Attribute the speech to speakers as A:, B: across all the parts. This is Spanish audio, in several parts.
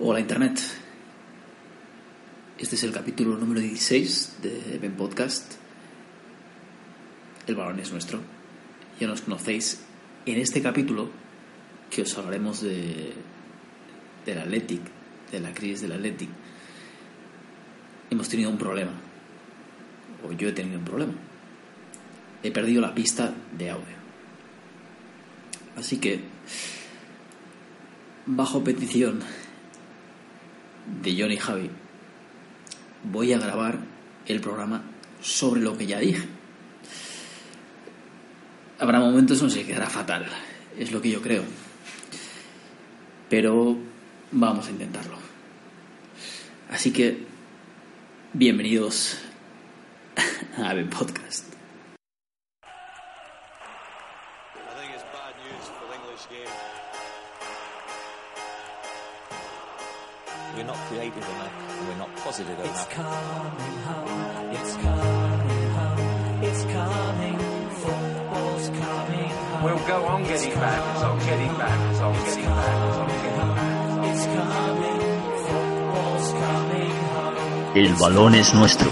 A: Hola Internet. Este es el capítulo número 16 de Ben Podcast. El balón es nuestro. Ya nos conocéis. En este capítulo que os hablaremos de del Athletic, de la crisis del Athletic, hemos tenido un problema. O yo he tenido un problema. He perdido la pista de audio. Así que, bajo petición de Johnny Javi, voy a grabar el programa sobre lo que ya dije. Habrá momentos en los que quedará fatal, es lo que yo creo. Pero vamos a intentarlo. Así que, bienvenidos a Ben Podcast.
B: Not creative enough. We're not positive
C: It's
B: enough.
C: coming home. It's coming home. It's coming. Football's coming home.
D: We'll go on getting back, it's on getting back, it's on getting back, it's on getting back.
C: It's coming. Football's coming home.
E: El balón es nuestro.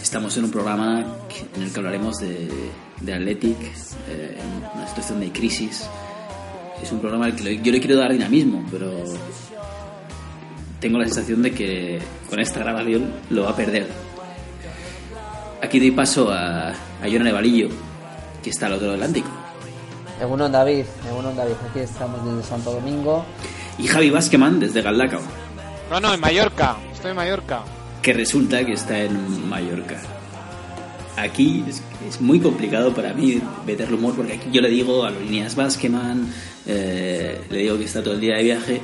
A: Estamos en un programa en el que hablaremos de, de Athletic, eh, en una situación de crisis. Es un programa al que yo le quiero dar dinamismo, pero tengo la sensación de que con esta grabación lo va a perder. Aquí doy paso a, a Jonah Nevalillo, que está al otro lado del Atlántico,
F: Egunon David, Egunon David, aquí estamos desde Santo Domingo.
A: y Javi Basqueman desde Galdacao,
G: No, no, en Mallorca. Estoy en Mallorca.
A: Que resulta que está en Mallorca. Aquí es, muy complicado para mí meterle humor porque aquí yo le digo a los líneas Basqueman, eh, le digo que está todo el día de viaje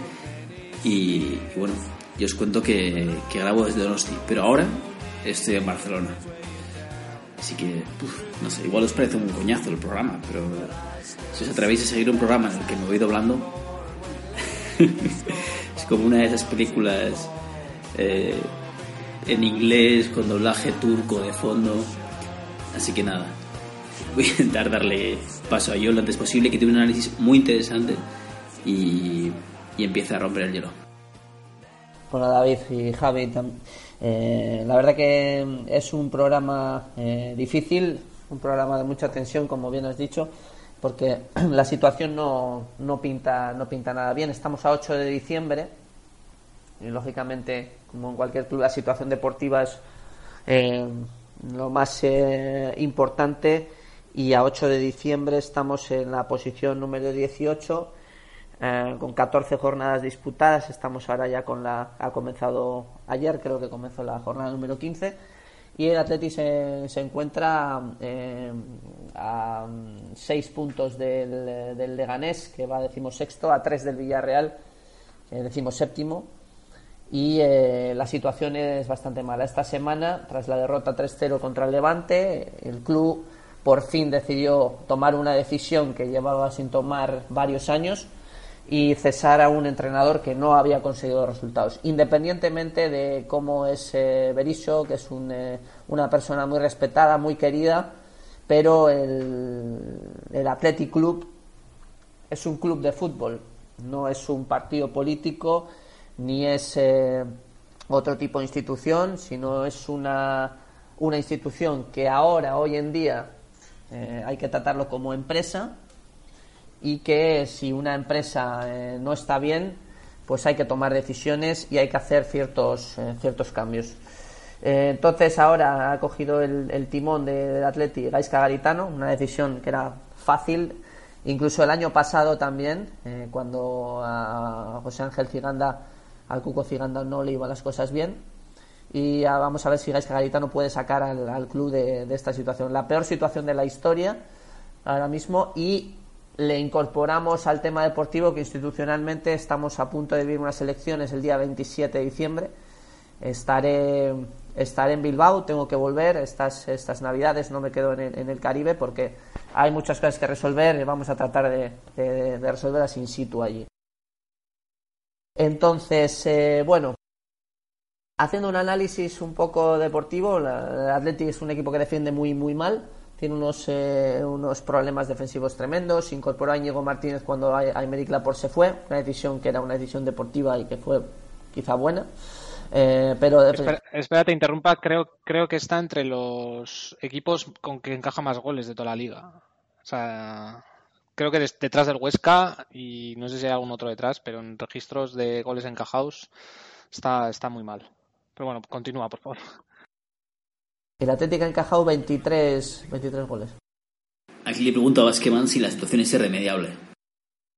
A: y, bueno, yo os cuento que, que grabo desde Donosti, pero ahora estoy en Barcelona. Así que, uf, no sé, igual os parece un coñazo el programa, pero si os atrevéis a seguir un programa en el que me voy doblando, es como una de esas películas eh, en inglés con doblaje turco de fondo. Así que nada, voy a intentar darle paso a yo lo antes posible, que tiene un análisis muy interesante y, y empieza a romper el hielo.
F: Bueno, David y Javi, eh, la verdad que es un programa eh, difícil, un programa de mucha tensión, como bien has dicho, porque la situación no, no, pinta, no pinta nada bien. Estamos a 8 de diciembre y, lógicamente, como en cualquier club, la situación deportiva es eh, lo más eh, importante y a 8 de diciembre estamos en la posición número 18 eh, con 14 jornadas disputadas. Estamos ahora ya con la. Ha comenzado ayer, creo que comenzó la jornada número 15. Y el Atleti se, se encuentra a 6 puntos del, del Leganés, que va decimosexto, a 3 del Villarreal, eh, decimoséptimo. Y eh, la situación es bastante mala. Esta semana, tras la derrota 3-0 contra el Levante, el club por fin decidió tomar una decisión que llevaba sin tomar varios años y cesar a un entrenador que no había conseguido resultados. Independientemente de cómo es eh, Berizzo, que es un, eh, una persona muy respetada, muy querida, pero el, el Athletic Club es un club de fútbol, no es un partido político, ni es eh, otro tipo de institución, sino es una, una institución que ahora, hoy en día, eh, hay que tratarlo como empresa y que si una empresa eh, no está bien, pues hay que tomar decisiones y hay que hacer ciertos, eh, ciertos cambios. Entonces ahora ha cogido el, timón de- del Atleti Gaisca Garitano, una decisión que era fácil, incluso el año pasado también, cuando a José Ángel Ciganda, al Cuco Ciganda no le iban las cosas bien. Y ah, vamos a ver si Gaisca Garitano puede sacar al, club de, esta situación. La peor situación de la historia ahora mismo y le incorporamos al tema deportivo que institucionalmente estamos a punto de vivir unas elecciones el día 27 de diciembre. Estaré, estaré en Bilbao, tengo que volver estas, estas navidades, no me quedo en el, Caribe porque hay muchas cosas que resolver y vamos a tratar de- de resolverlas in situ allí. Entonces, eh, bueno, haciendo un análisis un poco deportivo, el Athletic es un equipo que defiende muy, muy mal. Tiene unos, eh, unos problemas defensivos tremendos. Incorporó a Íñigo Martínez cuando Ay- Aymeric Laporte se fue. Una decisión que era una decisión deportiva y que fue quizá buena. Eh, pero
G: Espera, espera, te interrumpa. Creo, creo que está entre los equipos con que encaja más goles de toda la liga. O sea, creo que detrás del Huesca y no sé si hay algún otro detrás, pero en registros de goles encajados está, está muy mal. Pero bueno, continúa, por favor.
F: el Atlético ha encajado 23, 23 goles.
A: Aquí le pregunto a Basqueman si la situación es irremediable.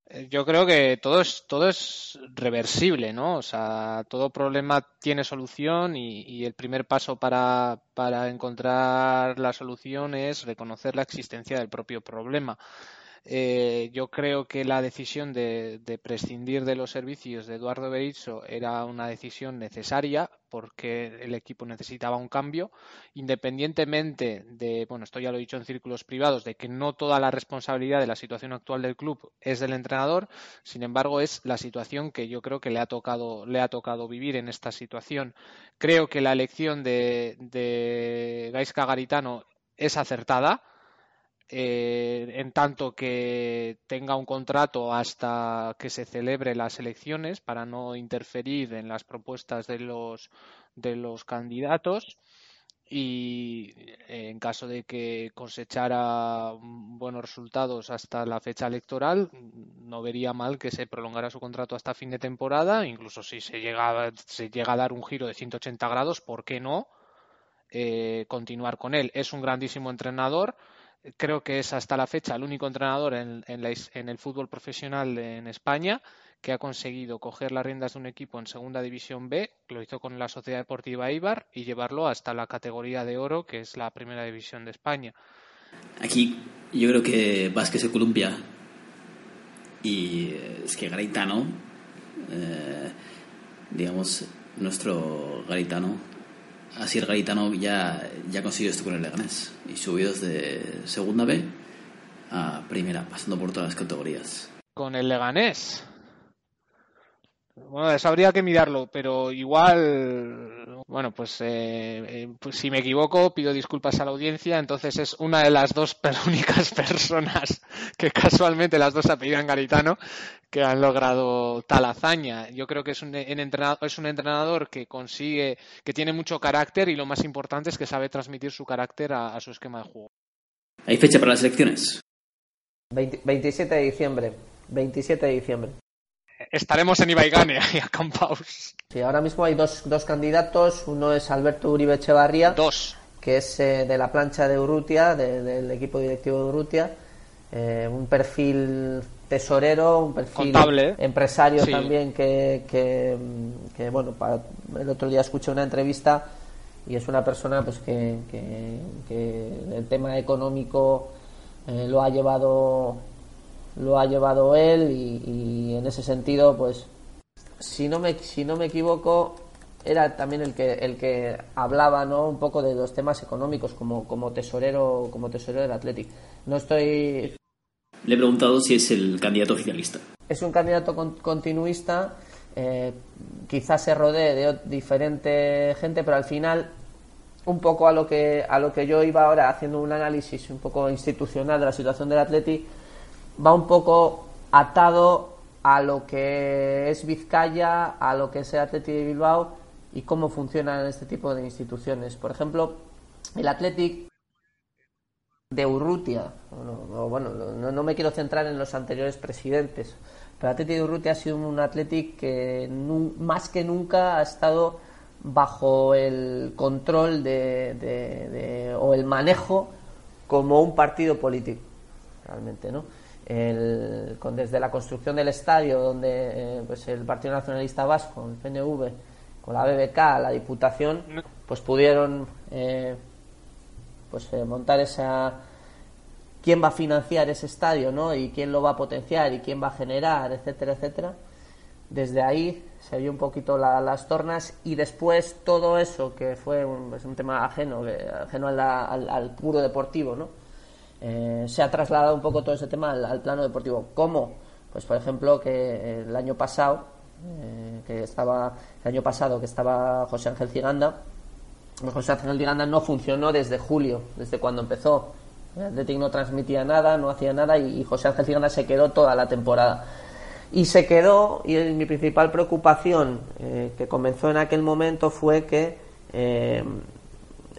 G: Eh, Yo creo que todo es, todo es reversible, ¿no? O sea, todo problema tiene solución y, y el primer paso para, para encontrar la solución es reconocer la existencia del propio problema. Eh, yo creo que la decisión de, prescindir de los servicios de Eduardo Berizzo era una decisión necesaria porque el equipo necesitaba un cambio, independientemente de, bueno, esto ya lo he dicho en círculos privados, de que no toda la responsabilidad de la situación actual del club es del entrenador, sin embargo es la situación que yo creo que le ha tocado, le ha tocado vivir en esta situación. Creo que la elección de, de Gaisca Garitano es acertada eh, en tanto que tenga un contrato hasta que se celebre las elecciones para no interferir en las propuestas de los de los candidatos y en caso de que cosechara buenos resultados hasta la fecha electoral no vería mal que se prolongara su contrato hasta fin de temporada incluso si se llega se llega a dar un giro de 180 grados ¿por qué no? Eh, continuar con él es un grandísimo entrenador creo que es hasta la fecha el único entrenador en, en, la, en, el fútbol profesional en España que ha conseguido coger las riendas de un equipo en segunda división B, lo hizo con la Sociedad Deportiva Ibar y llevarlo hasta la categoría de oro, que es la primera división de España.
A: Aquí yo creo que Vázquez se columpia y es que Garitano, eh, digamos, nuestro Garitano, Así el Garitano ya, ya consiguió esto con el Leganés y subió desde segunda B a primera, pasando por todas las categorías.
G: Con el Leganés. Bueno, eso habría que mirarlo, pero igual, bueno, pues, eh, eh, pues, si me equivoco, pido disculpas a la audiencia. Entonces es una de las dos únicas personas que casualmente las dos apellidan Garitano que han logrado tal hazaña. Yo creo que es un, entrenador, es un entrenador que consigue, que tiene mucho carácter y lo más importante es que sabe transmitir su carácter a, a su esquema de juego.
A: ¿Hay fecha para las elecciones?
F: 20, 27 de diciembre. 27 de diciembre.
G: Estaremos en Ibaigane y acampados.
F: Sí, ahora mismo hay dos, dos candidatos. Uno es Alberto Uribe Echevarría.
G: Dos.
F: Que es eh, de la plancha de Urrutia, de, del equipo directivo de Urrutia. Eh, un perfil tesorero, un perfil
G: Contable.
F: empresario
G: Sí.
F: también que, que, que, bueno, para, el otro día escuché una entrevista y es una persona pues que, que, que el tema económico eh, lo ha llevado lo ha llevado él y, y en ese sentido pues si no me si no me equivoco era también el que el que hablaba no un poco de los temas económicos como como tesorero como tesorero del Athletic no estoy
A: Le he preguntado si es el candidato oficialista.
F: es un candidato con- continuista, eh, quizás se rodee de diferente gente, pero al final, un poco a lo que a lo que yo iba ahora haciendo un análisis un poco institucional de la situación del Atleti, va un poco atado a lo que es Vizcaya, a lo que es el Atleti de Bilbao y cómo funcionan este tipo de instituciones. Por ejemplo, el Athletic de Urrutia, no, me quiero centrar en los anteriores presidentes, pero el Athletic de Urrutia ha sido un Athletic que más que nunca ha estado bajo el control de- o el manejo como un partido político, realmente, ¿no? El- con- desde la construcción del estadio, donde eh, pues el Partido Nacionalista Vasco, el PNV, con la BBK, la Diputación, pues pudieron eh, pues eh, montar esa quién va a financiar ese estadio ¿no? y quién lo va a potenciar y quién va a generar etcétera etcétera desde ahí se vio un poquito la- las tornas y después todo eso que fue un, es un tema ajeno que- ajeno a la- al, al puro deportivo ¿no? Eh, se ha trasladado un poco todo ese tema al, plano deportivo ¿cómo? pues por ejemplo que el año pasado eh, que estaba el año pasado, que estaba José Ángel Ciganda, pues José Ángel Ciganda no funcionó desde julio, desde cuando empezó. El Athletic no transmitía nada, no hacía nada y, José Ángel Ciganda se quedó toda la temporada. Y se quedó, y mi principal preocupación eh, que comenzó en aquel momento fue que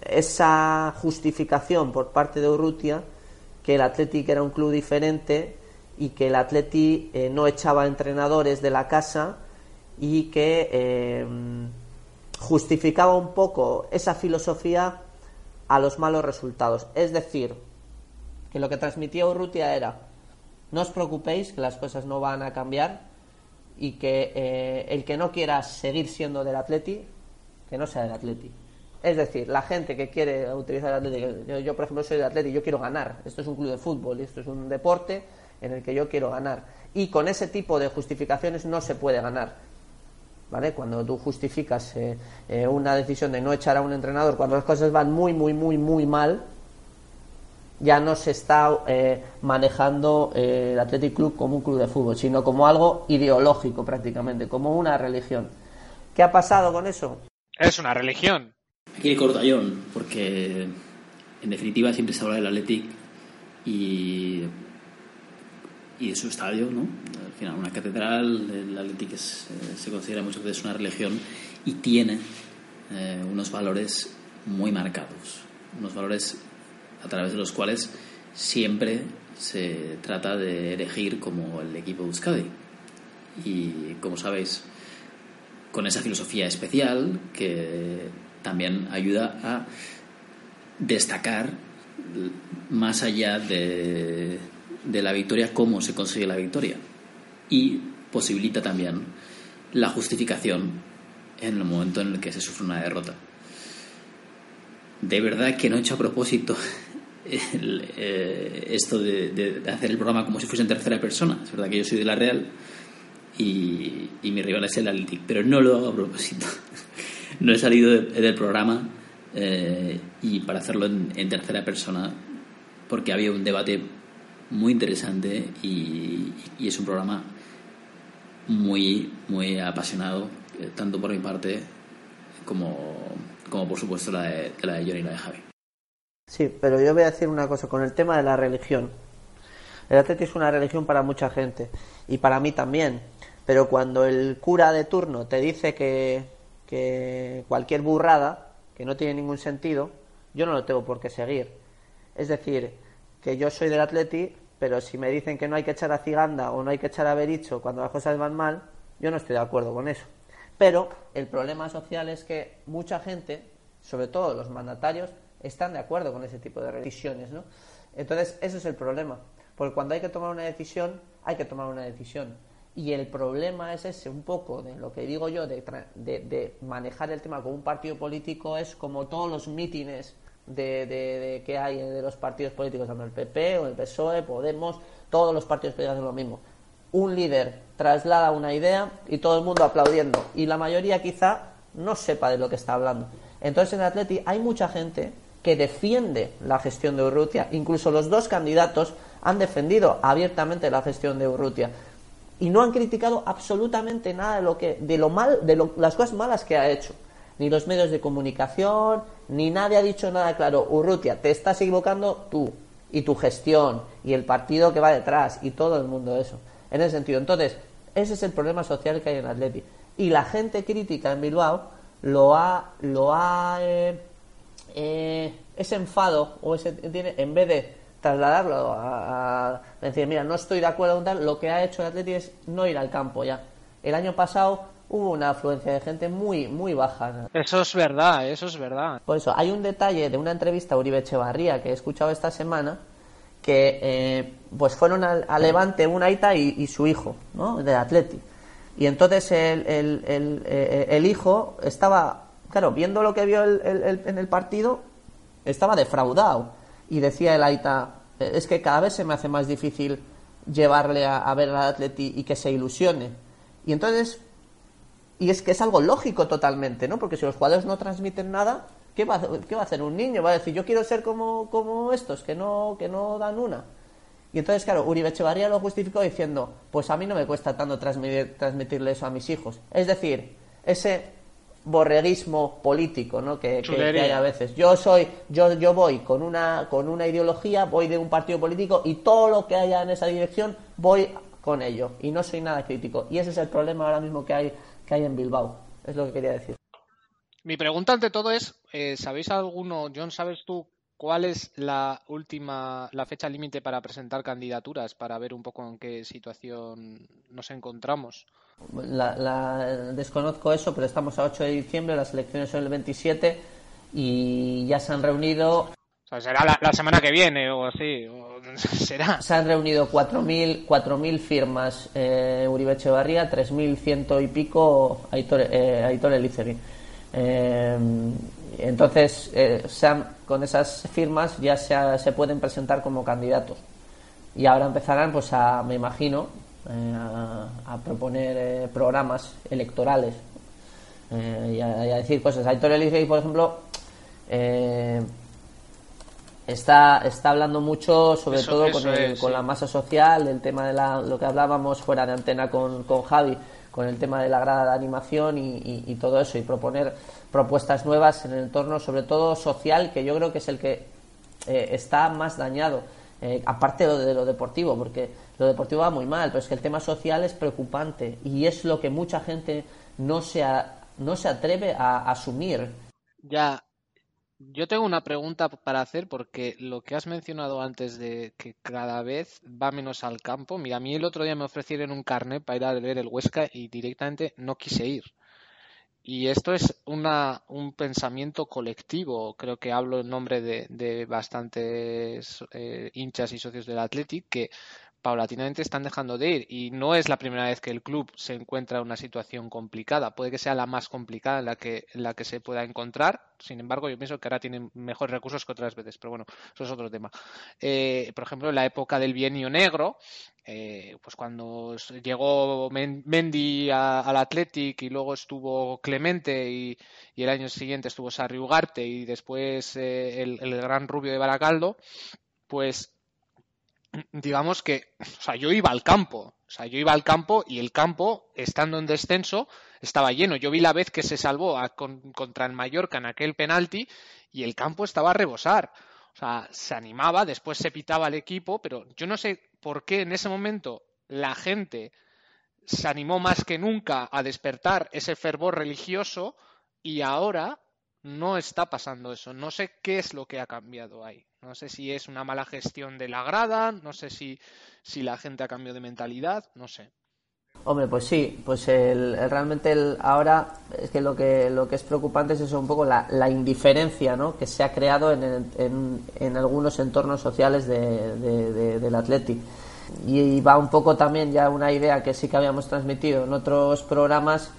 F: esa justificación por parte de Urrutia que el Athletic era un club diferente y que el Athletic eh, no echaba entrenadores de la casa y que eh, justificaba un poco esa filosofía a los malos resultados. Es decir, que lo que transmitía Urrutia era no os preocupéis que las cosas no van a cambiar y que eh, el que no quiera seguir siendo del Atleti, que no sea del Atleti. Es decir, la gente que quiere utilizar el Atleti, yo, por ejemplo soy del Atleti, yo quiero ganar. Esto es un club de fútbol y esto es un deporte en el que yo quiero ganar. Y con ese tipo de justificaciones no se puede ganar. ¿Vale? Cuando tú justificas eh, eh, una decisión de no echar a un entrenador cuando las cosas van muy, muy, muy, muy mal, ya no se está eh, manejando eh, el Athletic Club como un club de fútbol, sino como algo ideológico prácticamente, como una religión. ¿Qué ha pasado con eso?
G: Es una religión.
A: Aquí el cortallón, porque en definitiva siempre se habla del Athletic y, de su estadio, ¿no? Al final, una catedral, el Athletic es, eh, se considera muchas veces una religión y tiene eh, unos valores muy marcados, unos valores a través de los cuales siempre se trata de elegir como el equipo de Euskadi. Y como sabéis, con esa filosofía especial que también ayuda a destacar más allá de, de la victoria cómo se consigue la victoria y posibilita también la justificación en el momento en el que se sufre una derrota. De verdad que no he hecho a propósito eh, esto de, hacer el programa como si fuese en tercera persona. Es verdad que yo soy de la Real y, y mi rival es el Athletic, pero no lo hago a propósito. no he salido de, del programa eh, y para hacerlo en, en, tercera persona porque había un debate muy interesante y, es un programa muy, muy apasionado, eh, tanto por mi parte como, como por supuesto la de, la de y la de Javi.
F: Sí, pero yo voy a decir una cosa con el tema de la religión. El atletismo es una religión para mucha gente y para mí también. Pero cuando el cura de turno te dice que, que cualquier burrada, que no tiene ningún sentido, yo no lo tengo por qué seguir. Es decir, que yo soy del Atleti, pero si me dicen que no hay que echar a Ciganda o no hay que echar a Bericho cuando las cosas van mal, yo no estoy de acuerdo con eso. Pero el problema social es que mucha gente, sobre todo los mandatarios, están de acuerdo con ese tipo de decisiones, ¿no? Entonces, ese es el problema. Porque cuando hay que tomar una decisión, hay que tomar una decisión. Y el problema es ese, un poco de lo que digo yo, de, de, de manejar el tema como un partido político, es como todos los mítines de, de, que hay de los partidos políticos, tanto el PP o el PSOE, Podemos, todos los partidos políticos hacen lo mismo. Un líder traslada una idea y todo el mundo aplaudiendo. Y la mayoría quizá no sepa de lo que está hablando. Entonces en Atleti hay mucha gente que defiende la gestión de Urrutia. Incluso los dos candidatos han defendido abiertamente la gestión de Urrutia y no han criticado absolutamente nada de lo que de lo mal de lo, las cosas malas que ha hecho. Ni los medios de comunicación ni nadie ha dicho nada claro. Urrutia te estás equivocando tú y tu gestión y el partido que va detrás y todo el mundo eso. En ese sentido. Entonces ese es el problema social que hay en Atleti. Y la gente crítica en Bilbao lo ha lo ha eh, eh, ese enfado o ese tiene en vez de trasladarlo a, a, decir mira no estoy de acuerdo con tal lo que ha hecho el Atleti es no ir al campo ya el año pasado hubo una afluencia de gente muy muy baja
G: eso es verdad eso es verdad.
F: Por eso hay un detalle de una entrevista a Uribe Echevarría que he escuchado esta semana que eh, pues fueron a, a, Levante una Aita y, y, su hijo ¿no? del Atleti. Y entonces el, el, el, eh, el, hijo estaba claro viendo lo que vio en el partido estaba defraudado y decía el Aita, es que cada vez se me hace más difícil llevarle a, a ver al Atleti y que se ilusione. Y entonces, y es que es algo lógico totalmente, ¿no? Porque si los jugadores no transmiten nada, ¿qué va, qué va a hacer un niño? Va a decir, yo quiero ser como, como estos, que no, que no dan una. Y entonces, claro, Uribe Echevarría lo justificó diciendo, pues a mí no me cuesta tanto transmitir, transmitirle eso a mis hijos. Es decir, ese borreguismo político ¿no? que, que- hay a veces. Yo soy, yo, yo voy con una, con una ideología, voy de un partido político y todo lo que haya en esa dirección voy con ello. Y no soy nada crítico. Y ese es el problema ahora mismo que hay, que hay en Bilbao. Es lo que quería decir.
G: Mi pregunta ante todo es, eh, ¿sabéis alguno, John, sabes tú cuál es la última, la fecha límite para presentar candidaturas para ver un poco en qué situación nos encontramos?
F: La, la- desconozco eso, pero estamos a 8 de diciembre, las elecciones son el 27 y ya se han reunido
G: O sea, será la, la semana que viene o así, o será.
F: se han reunido 4.000 4.000 firmas eh, Uribe Echevarría, 3.100 y pico Aitor, eh, Aitor Elizegui. Eh, entonces, eh, se han- con esas firmas ya se, ha- se pueden presentar como candidatos. Y ahora empezarán, pues, a, me imagino, eh, a, a proponer eh, programas electorales eh, y, a, y a decir cosas. Aitor Elizegui, por ejemplo, eh, está, está hablando mucho, sobre
G: Eso-
F: todo
G: eso
F: con, el-
G: es,
F: con
G: sí.
F: la masa social, el tema de la, lo que hablábamos fuera de antena con, con Javi, con el tema de la grada de animación y, y- y todo eso, y proponer propuestas nuevas en el entorno, sobre todo social, que yo creo que es el que eh, está más dañado, eh, aparte de lo, de lo deportivo, porque lo deportivo va muy mal, pero es que el tema social es preocupante y es lo que mucha gente no se, a- no se atreve a asumir.
G: Ya, yo tengo una pregunta para hacer porque lo que has mencionado antes de que cada vez va menos al campo, mira, a mí el otro día me ofrecieron un carnet para ir a ver el Huesca y directamente no quise ir. Y esto es una, un pensamiento colectivo, creo que hablo en nombre de, bastantes eh, hinchas y socios del Athletic que paulatinamente están dejando de ir y no es la primera vez que el club se encuentra en una situación complicada, puede que sea la más complicada en la que, en la que se pueda encontrar, sin embargo yo pienso que ahora tienen mejores recursos que otras veces, pero bueno, eso es otro tema. Eh, por ejemplo, en la época del bienio negro, eh, pues cuando llegó Men- Mendy al Athletic y luego estuvo Clemente y, el año siguiente estuvo Sarri Ugarte y después eh, el, el gran rubio de Baracaldo, pues digamos que, o sea, yo iba al campo, o sea, yo iba al campo y el campo, estando en descenso, estaba lleno. Yo vi la vez que se salvó a- con- contra el Mallorca en aquel penalti y el campo estaba a rebosar. O sea, se animaba, después se pitaba el equipo, pero yo no sé por qué en ese momento la gente se animó más que nunca a despertar ese fervor religioso y ahora no está pasando eso. No sé qué es lo que ha cambiado ahí. No sé si es una mala gestión de la grada, no sé si, si la gente ha cambiado de mentalidad, no sé.
F: Hombre, pues sí, pues el, realmente ahora es que lo que lo que es preocupante es eso un poco la, indiferencia ¿no? que se ha creado en, en, en algunos entornos sociales de, de- de- del Athletic. Y, va un poco también ya una idea que sí que habíamos transmitido en otros programas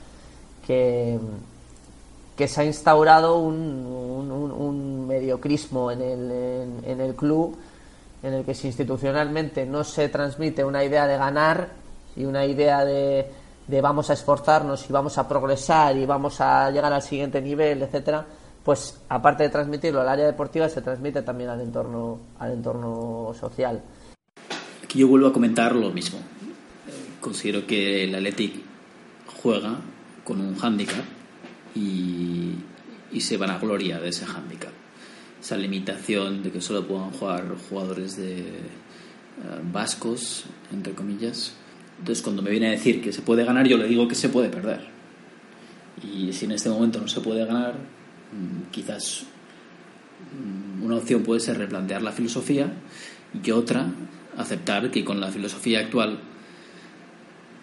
F: que, que se ha instaurado un, un, mediocrismo en el, club en el que si institucionalmente no se transmite una idea de ganar y una idea de, vamos a esforzarnos y vamos a progresar y vamos a llegar al siguiente nivel, etcétera, pues aparte de transmitirlo al área deportiva se transmite también al entorno al entorno social.
A: Aquí yo vuelvo a comentar lo mismo. Considero que el Athletic juega con un hándicap y, y se van a gloria de ese hándicap. Esa limitación de que solo puedan jugar jugadores de eh, vascos, entre comillas. Entonces, cuando me viene a decir que se puede ganar, yo le digo que se puede perder. Y si en este momento no se puede ganar, mm, quizás mm, una opción puede ser replantear la filosofía y otra, aceptar que con la filosofía actual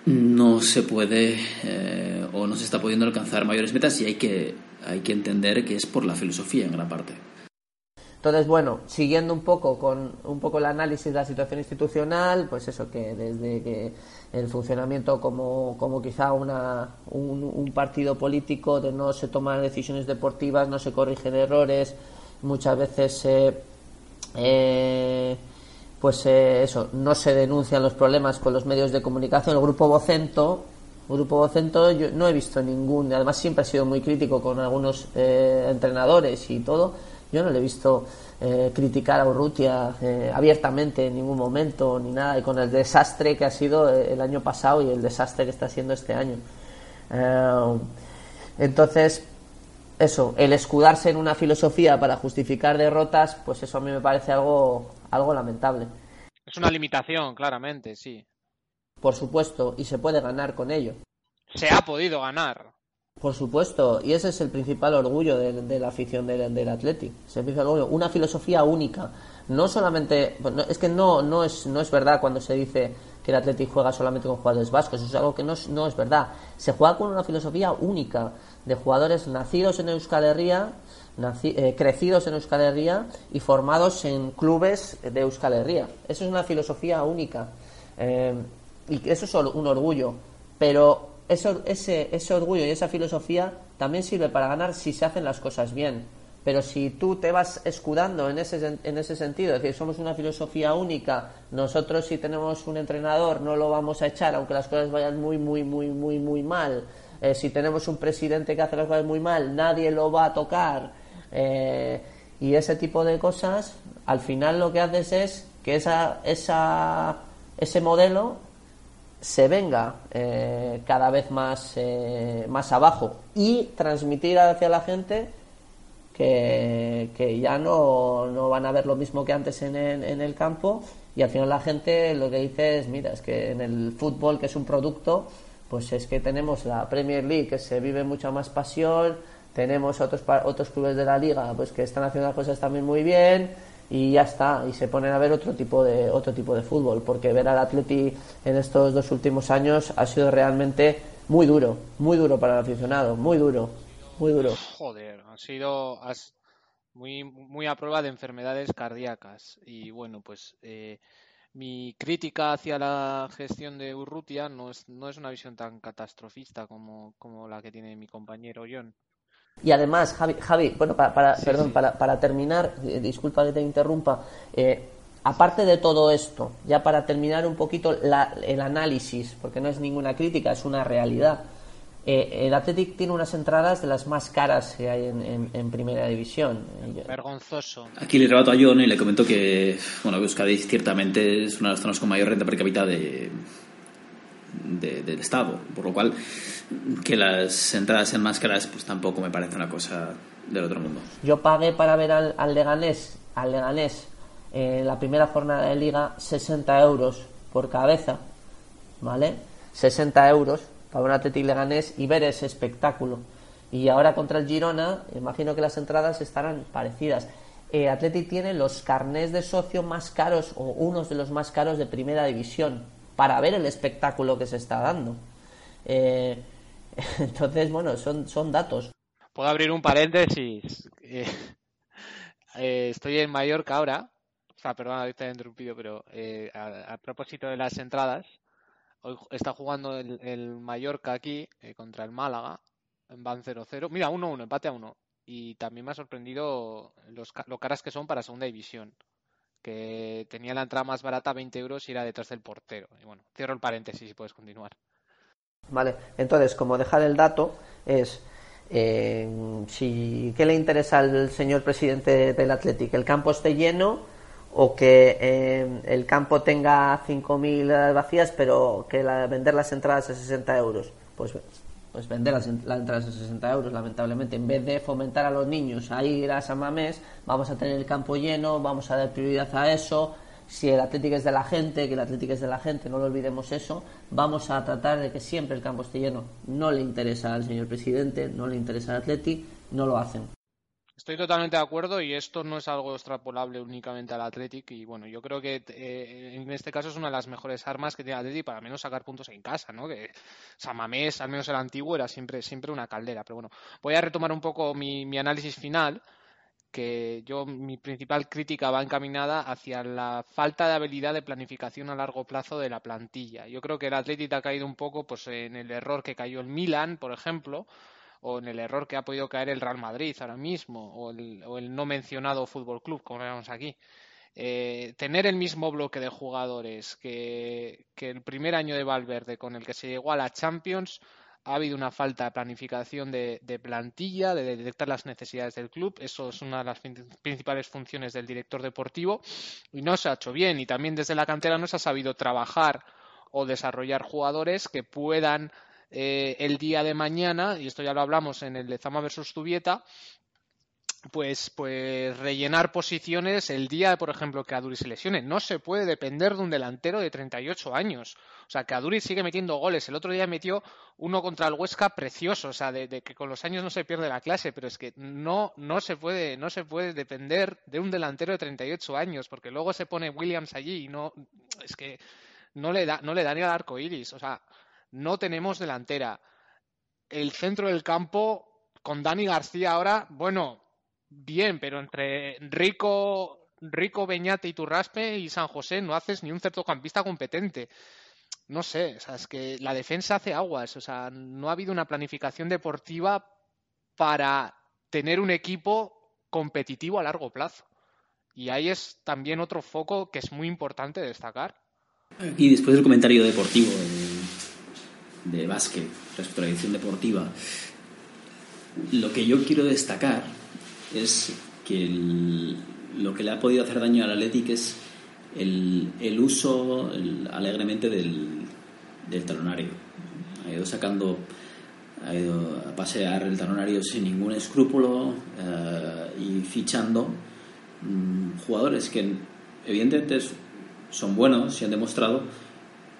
A: no se puede eh, o no se está pudiendo alcanzar mayores metas y hay que, hay que entender que es por la filosofía en gran parte.
F: Entonces, bueno, siguiendo un poco con un poco el análisis de la situación institucional, pues eso que desde que el funcionamiento como, como quizá una, un, un partido político de no se toman decisiones deportivas, no se corrigen errores, muchas veces se eh, pues eh, eso, no se denuncian los problemas con los medios de comunicación. El grupo Vocento, grupo Vocento yo no he visto ningún, además siempre he sido muy crítico con algunos eh, entrenadores y todo, Yo no le he visto eh, criticar a Urrutia eh, abiertamente en ningún momento ni nada, y con el desastre que ha sido eh, el año pasado y el desastre que está siendo este año. Entonces, eso, el escudarse en una filosofía para justificar derrotas, pues eso a mí me parece algo, algo lamentable.
G: Es una limitación, claramente, sí.
F: Por supuesto, y se puede ganar con ello.
G: Se ha podido ganar.
F: Por supuesto, y ese es el principal orgullo de, de la afición del, del Athletic. Es el principal orgullo. Una filosofía única. No solamente. es que no, no, es, no es verdad cuando se dice que el Athletic juega solamente con jugadores vascos. Eso es algo que no es, no es verdad. Se juega con una filosofía única de jugadores nacidos en Euskal Herria, eh, crecidos en Euskal Herria y formados en clubes de Euskal Herria. Eso es una filosofía única. Eh, y eso es un orgullo. Pero ese, ese orgullo y esa filosofía también sirve para ganar si se hacen las cosas bien. Pero si tú te vas escudando en ese, en ese sentido, es decir, somos una filosofía única, nosotros si tenemos un entrenador no lo vamos a echar aunque las cosas vayan muy, muy, muy, muy, muy mal. Eh, si tenemos un presidente que hace las cosas muy mal, nadie lo va a tocar. Eh, y ese tipo de cosas, al final lo que haces es que esa, esa, ese modelo se venga eh, cada vez más, eh, más abajo. Y transmitir hacia la gente que, que ya no, no van a ver lo mismo que antes en el, en el campo. Y al final la gente lo que dice es, mira, es que en el fútbol, que es un producto, pues es que tenemos la Premier League, que se vive mucha más pasión, tenemos otros, otros clubes de la liga pues que están haciendo las cosas también muy bien y ya está y se ponen a ver otro tipo de otro tipo de fútbol porque ver al Atleti en estos dos últimos años ha sido realmente muy duro muy duro para el aficionado muy duro muy duro
G: Joder, ha sido muy, muy a prueba de enfermedades cardíacas. Y bueno, pues eh, mi crítica hacia la gestión de Urrutia no es, no es una visión tan catastrofista como, como la que tiene mi compañero John.
F: Y además, Javi, Javi bueno, para, para-
G: Sí,
F: perdón,
G: sí.
F: Para, para terminar, eh, disculpa que te interrumpa, eh, aparte de todo esto, ya para terminar un poquito la- el análisis, porque no es ninguna crítica, es una realidad. eh, el Athletic tiene unas entradas de las más caras que hay en, en- en primera división.
G: Vergonzoso.
A: Aquí le rebato a John y le comento que, bueno, Euskadi ciertamente es una de las zonas con mayor renta per cápita de, de- del Estado, por lo cual que las entradas sean más caras pues tampoco me parece una cosa del otro mundo.
F: Yo pagué para ver al, Leganés, al Leganés en la primera jornada de liga 60 euros por cabeza, ¿vale? 60 euros para un Athletic Leganés y ver ese espectáculo. Y ahora contra el Girona, imagino que las entradas estarán parecidas. Eh, tiene los carnés de socio más caros o unos de los más caros de primera división para ver el espectáculo que se está dando. Eh, entonces, bueno, son, son datos.
G: Puedo abrir un paréntesis. Eh, eh, estoy en Mallorca ahora. O sea, perdona, ahorita he interrumpido, pero eh, a, propósito de las entradas, hoy está jugando el, Mallorca aquí contra el Málaga. Van 0-0. Mira, 1-1, empate a 1. Y también me ha sorprendido los, lo caras que son para segunda división. Que tenía la entrada más barata, 20 euros, y era detrás del portero. Y bueno, cierro el paréntesis y puedes continuar.
F: Vale, entonces, como dejar el dato, es eh, si qué le interesa al señor presidente del Athletic, el campo esté lleno o que eh, el campo tenga 5.000 vacías, pero que la- vender las entradas a 60 euros. Pues, pues vender las, las entradas a 60 euros, lamentablemente. En vez de fomentar a los niños a ir a San Mamés, vamos a tener el campo lleno, vamos a dar prioridad a eso. Si el Atlético es de la gente, que el Atlético es de la gente, no lo olvidemos eso, vamos a tratar de que siempre el campo esté lleno. No le interesa al señor presidente, no le interesa al Atleti, no lo hacen.
G: Estoy totalmente de acuerdo y esto no es algo extrapolable únicamente al Athletic y bueno, yo creo que eh, en este caso es una de las mejores armas que tiene el Athletic para menos sacar puntos en casa, ¿no? Que San Mamés, al menos el antiguo, era siempre, siempre una caldera. Pero bueno, voy a retomar un poco mi análisis final, que yo mi principal crítica va encaminada hacia la falta de habilidad de planificación a largo plazo de la plantilla. Yo creo que el Athletic ha caído un poco pues en el error que cayó el Milan, por ejemplo, o en el error que ha podido caer el Real Madrid ahora mismo, o el, o el no mencionado Fútbol Club, como vemos aquí. Eh, tener el mismo bloque de jugadores que, que el primer año de Valverde, con el que se llegó a la Champions, ha habido una falta de planificación de, plantilla, de detectar las necesidades del club. Eso es una de las principales funciones del director deportivo y no se ha hecho bien. Y también desde la cantera no se ha sabido trabajar o desarrollar jugadores que puedan eh, el día de mañana, y esto ya lo hablamos en el de Zama versus Zubieta, pues, pues rellenar posiciones el día, por ejemplo, que Aduri se lesione. No se puede depender de un delantero de 38 años. O sea, que Aduri sigue metiendo goles. El otro día metió uno contra el Huesca precioso. O sea, de, de que con los años no se pierde la clase, pero es que no, no se puede, no se puede depender de un delantero de 38 años, porque luego se pone Williams allí y no, es que no le da, no le da ni al arco iris. O sea, no tenemos delantera. El centro del campo con Dani García ahora, bueno, bien, pero entre Rico, Rico Beñate y Turraspe y San José no haces ni un centrocampista competente. No sé, o sea, es que la defensa hace aguas, o sea, no ha habido una planificación deportiva para tener un equipo competitivo a largo plazo. Y ahí es también otro foco que es muy importante destacar.
A: Y después del comentario deportivo de, de básquet la edición deportiva, lo que yo quiero destacar es que lo que le ha podido hacer daño al Athletic es el, el uso alegremente del, del talonario. Ha ido sacando, ha ido a pasear el talonario sin ningún escrúpulo eh, y fichando mm, jugadores que evidentemente son buenos y han demostrado,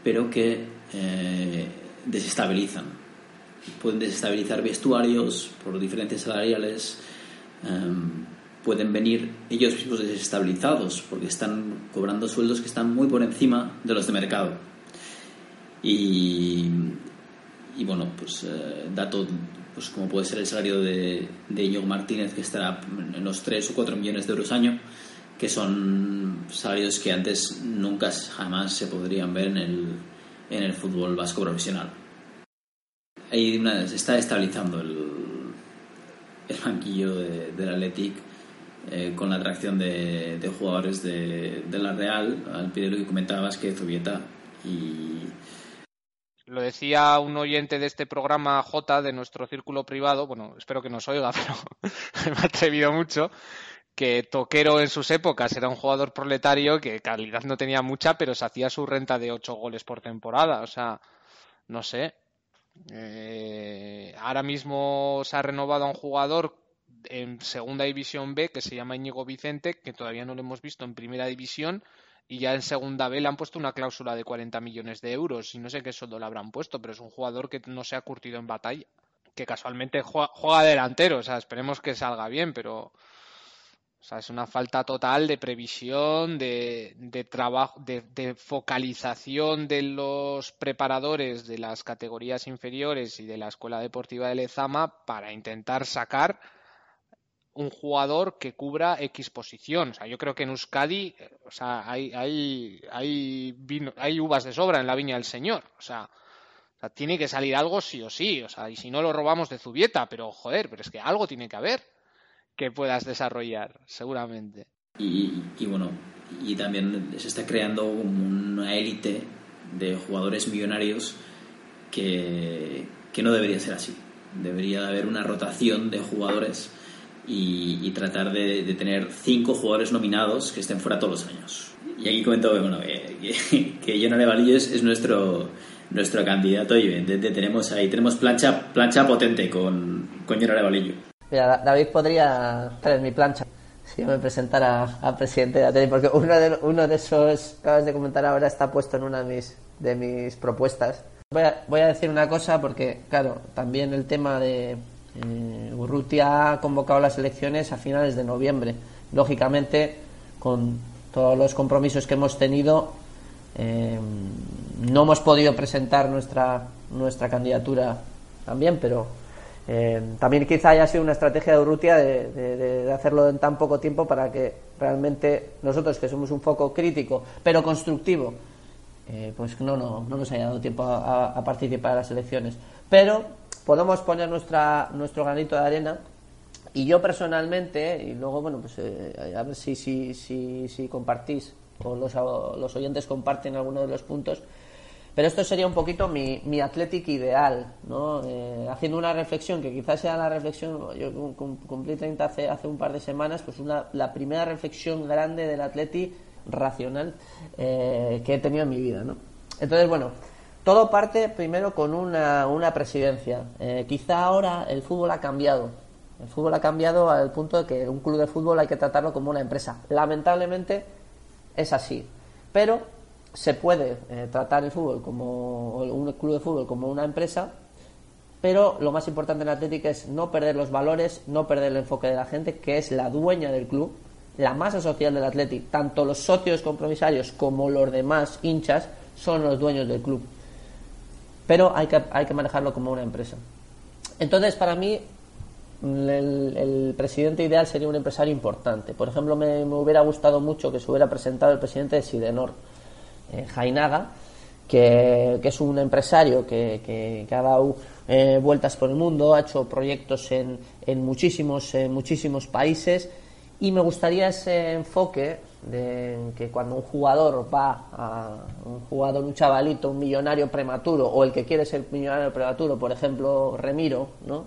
A: pero que eh, desestabilizan. Pueden desestabilizar vestuarios por diferencias salariales, em, pueden venir ellos mismos desestabilizados porque están cobrando sueldos que están muy por encima de los de mercado. Y, bueno, pues eh, dato pues como puede ser el salario de, de Martínez, que estará en los 3 o 4 millones de euros año, que son salarios que antes nunca jamás se podrían ver en el, en el fútbol vasco profesional. Ahí se está estabilizando el, el banquillo de- del Athletic eh, con la atracción de, de jugadores de, de la Real, al pie de lo que comentabas, que Zubieta y
G: Lo decía un oyente de este programa J de nuestro círculo privado, bueno, espero que nos oiga, pero me ha atrevido mucho, que Toquero en sus épocas era un jugador proletario que calidad no tenía mucha, pero se hacía su renta de 8 goles por temporada, o sea, no sé. Eh, ahora mismo se ha renovado a un jugador en segunda división B que se llama Íñigo Vicente, que todavía no lo hemos visto en primera división y ya en segunda B le han puesto una cláusula de 40 millones de euros y no sé qué sueldo le habrán puesto, pero es un jugador que no se ha curtido en batalla, que casualmente juega, juega delantero, o sea, esperemos que salga bien, pero o sea, es una falta total de previsión, de, de trabajo, de, focalización de los preparadores de las categorías inferiores y de la Escuela Deportiva de Lezama para intentar sacar un jugador que cubra X posición. O sea, yo creo que en Euskadi, o sea, hay, hay, hay uvas de sobra en la viña del Señor. O sea, o sea, tiene que salir algo sí o sí. O sea, y si no lo robamos de Zubieta, pero joder, pero es que algo tiene que haber que puedas desarrollar, seguramente.
A: Y, bueno, y también se está creando una élite de jugadores millonarios que, que no debería ser así. Debería haber una rotación de jugadores y, tratar de, tener cinco jugadores nominados que estén fuera todos los años. Y aquí comento bueno, que, que, que John Arevalillo es, es nuestro nuestro candidato y evidentemente tenemos ahí tenemos plancha plancha potente con, con John Arevalillo.
F: Mira, Da- David podría traer mi plancha si yo me presentara a presidente de Atlético, porque uno de, uno de esos que acabas de comentar ahora está puesto en una de mis, de mis propuestas. Voy a, voy a decir una cosa porque, claro, también el tema de eh, Urrutia ha convocado las elecciones a finales de noviembre. Lógicamente, con todos los compromisos que hemos tenido, eh, no hemos podido presentar nuestra, nuestra candidatura también, pero eh, también quizá haya sido una estrategia de Urrutia de, de- hacerlo en tan poco tiempo para que realmente nosotros, que somos un foco crítico, pero constructivo, eh, pues no, no, no nos haya dado tiempo a, participar en las elecciones. Pero podemos poner nuestra, nuestro granito de arena y yo personalmente, y luego, bueno, pues eh, a ver si, si, si, si compartís o los, los oyentes comparten alguno de los puntos, Pero esto sería un poquito mi, mi Athletic ideal, ¿no? Eh, haciendo una reflexión, que quizás sea la reflexión, yo cum- cumplí 30 hace, hace un par de semanas, pues una, la primera reflexión grande del Athletic racional eh, que he tenido en mi vida, ¿no? Entonces, bueno, todo parte primero con una, una presidencia. Eh, quizá ahora el fútbol ha cambiado. El fútbol ha cambiado al punto de que un club de fútbol hay que tratarlo como una empresa. Lamentablemente es así. Pero se puede eh, tratar el fútbol como un club de fútbol como una empresa, pero lo más importante en Atlético es no perder los valores, no perder el enfoque de la gente, que es la dueña del club, la masa social del Atlético, tanto los socios compromisarios como los demás hinchas son los dueños del club. Pero hay que, hay que manejarlo como una empresa. Entonces, para mí, el, el presidente ideal sería un empresario importante. Por ejemplo, me, me hubiera gustado mucho que se hubiera presentado el presidente de Sidenor, eh, Jainaga, que, es un empresario que, que- que ha dado eh, vueltas por el mundo, ha hecho proyectos en, en muchísimos, en muchísimos países y me gustaría ese enfoque de que cuando un jugador va a un jugador, un chavalito, un millonario prematuro o el que quiere ser millonario prematuro, por ejemplo Remiro, ¿no?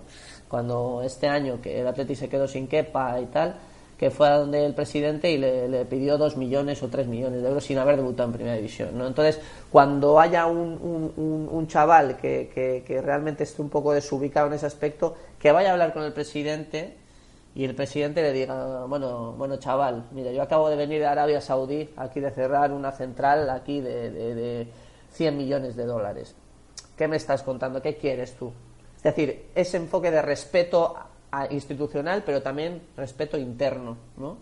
F: cuando este año que el Atleti se quedó sin Kepa y tal, que fue a donde el presidente y le, pidió dos millones o tres millones de euros sin haber debutado en primera división. Entonces, cuando haya un, un- chaval que, que- realmente esté un poco desubicado en ese aspecto, que vaya a hablar con el presidente y el presidente le diga, bueno, bueno chaval, mira, yo acabo de venir de Arabia Saudí, aquí de cerrar una central aquí de, de, de 100 millones de dólares. ¿Qué me estás contando? ¿Qué quieres tú? Es decir, ese enfoque de respeto institucional, pero también respeto interno, ¿no?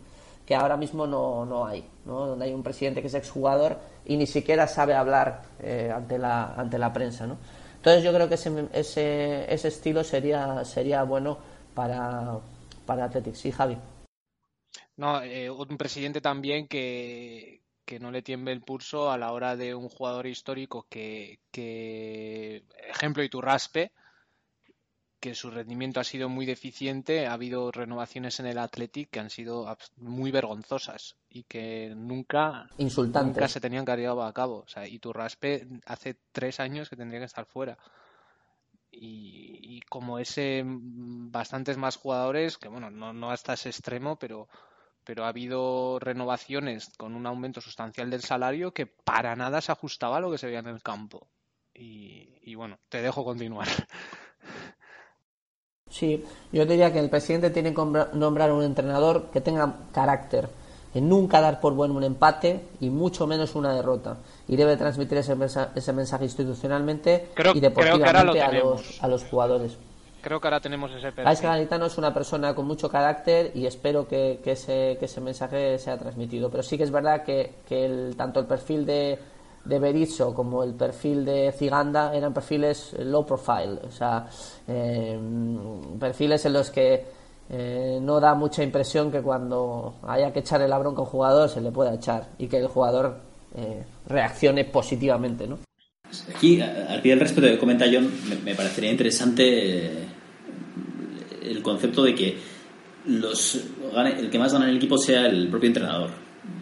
F: que ahora mismo no, no hay, ¿no? donde hay un presidente que es exjugador y ni siquiera sabe hablar eh, ante, la, ante la prensa. ¿no? Entonces yo creo que ese, ese, ese estilo sería, sería bueno para, para Athletic. Sí, Javi.
G: No, eh, un presidente también que, que no le tiemble el pulso a la hora de un jugador histórico que, que ejemplo Iturraspe, que su rendimiento ha sido muy deficiente, ha habido renovaciones en el Athletic que han sido muy vergonzosas y que nunca,
F: Insultantes.
G: nunca se tenían llevado a cabo. O sea, Iturraspe hace tres años que tendría que estar fuera. Y, y como ese, mm, bastantes más jugadores, que bueno, no, no hasta ese extremo, pero, pero ha habido renovaciones con un aumento sustancial del salario que para nada se ajustaba a lo que se veía en el campo. Y, y bueno, te dejo continuar.
F: Sí, yo diría que el presidente tiene que nombra- nombrar un entrenador que tenga carácter, en nunca dar por bueno un empate y mucho menos una derrota. Y debe transmitir ese, mensa- ese mensaje institucionalmente
G: Creo-
F: y deportivamente
G: lo
F: a, los, a los jugadores.
G: Creo que ahora tenemos ese perfil.
F: Garitano es una persona con mucho carácter y espero que, que ese, que ese mensaje sea transmitido. Pero sí que es verdad que, que el, tanto el perfil de, de Berizzo como el perfil de Ziganda eran perfiles low profile, o sea, eh, perfiles en los que eh, no da mucha impresión que cuando haya que echarle la bronca a un jugador se le pueda echar y que el jugador eh, reaccione positivamente, ¿no?
A: Aquí, al pie del respeto que comenta John, me, parecería interesante eh, el concepto de que los el que más gana en el equipo sea el propio entrenador.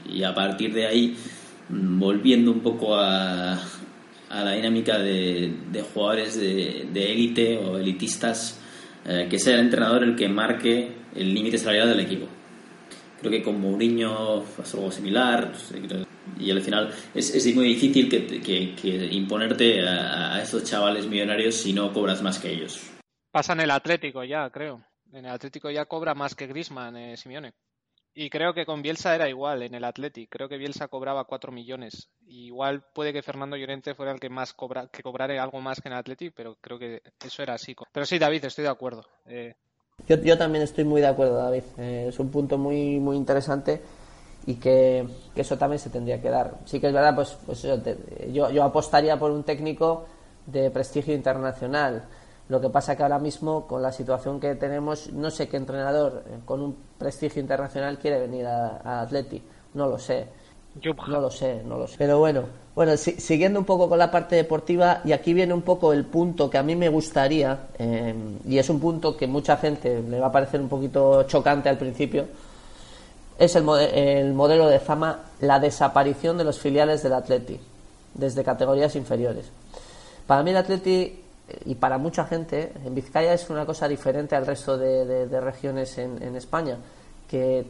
A: Y a partir de ahí, volviendo un poco a, a la dinámica de, de jugadores de élite o elitistas, eh, que sea el entrenador el que marque el límite salarial del equipo. Creo que con Mourinho pasó algo similar. Y al final es, es muy difícil que, que- imponerte a, a estos chavales millonarios si no cobras más que ellos.
G: Pasa en el Atlético ya, creo. En el Atlético ya cobra más que Griezmann, eh, Simeone. Y creo que con Bielsa era igual en el Athletic. Creo que Bielsa cobraba 4 millones. Igual puede que Fernando Llorente fuera el que más cobra, que cobrara algo más que en el Athletic, pero creo que eso era así. Pero sí, David, estoy de acuerdo. Eh,
F: Yo, yo también estoy muy de acuerdo, David. Eh, es un punto muy muy interesante y que, que eso también se tendría que dar. Sí que es verdad, pues, pues eso, te- yo, yo apostaría por un técnico de prestigio internacional. Lo que pasa que ahora mismo, con la situación que tenemos, no sé qué entrenador eh, con un prestigio internacional quiere venir a, a Atleti. No lo sé. No lo sé, no lo sé. Pero bueno, bueno, si- siguiendo un poco con la parte deportiva, y aquí viene un poco el punto que a mí me gustaría, eh, y es un punto que mucha gente le va a parecer un poquito chocante al principio, es el, el modelo de Zama, la desaparición de los filiales del Atleti. desde categorías inferiores. Para mí el Atleti y para mucha gente en Vizcaya es una cosa diferente al resto de, de- regiones en, en España, que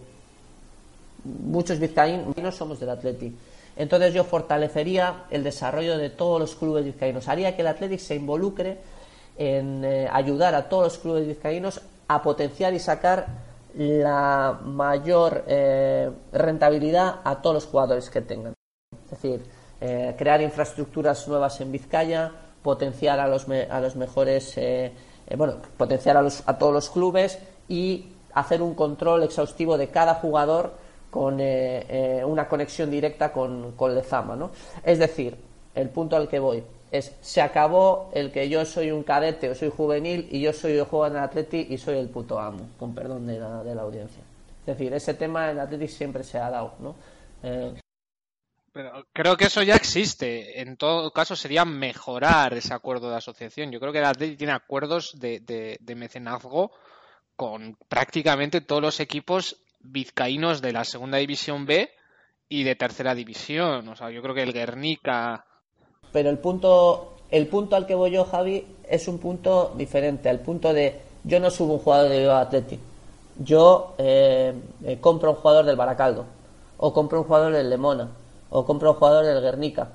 F: muchos vizcaínos somos del Atleti. Entonces yo fortalecería el desarrollo de todos los clubes vizcaínos, haría que el Athletic se involucre en eh, ayudar a todos los clubes vizcaínos a potenciar y sacar la mayor eh, rentabilidad a todos los jugadores que tengan. Es decir, eh, crear infraestructuras nuevas en Vizcaya, potenciar a los, me- a los mejores, eh, eh, bueno, potenciar a, los- a todos los clubes y hacer un control exhaustivo de cada jugador con eh, una conexión directa con, con Lezama. ¿no? Es decir, el punto al que voy es, se acabó el que yo soy un cadete o soy juvenil y yo soy yo juego en el Atleti y soy el puto amo, con perdón de la, de la audiencia. Es decir, ese tema en Atleti siempre se ha dado. ¿no?
G: Pero creo que eso ya existe. En todo caso, sería mejorar ese acuerdo de asociación. Yo creo que el Atleti tiene acuerdos de, de- de mecenazgo con prácticamente todos los equipos vizcaínos de la segunda división B y de tercera división. O sea, yo creo que el Guernica.
F: pero el punto el punto al que voy yo Javi es un punto diferente al punto de yo no subo un jugador de Athletic yo eh, eh, compro un jugador del Baracaldo o compro un jugador del Lemona o compro un jugador del Guernica.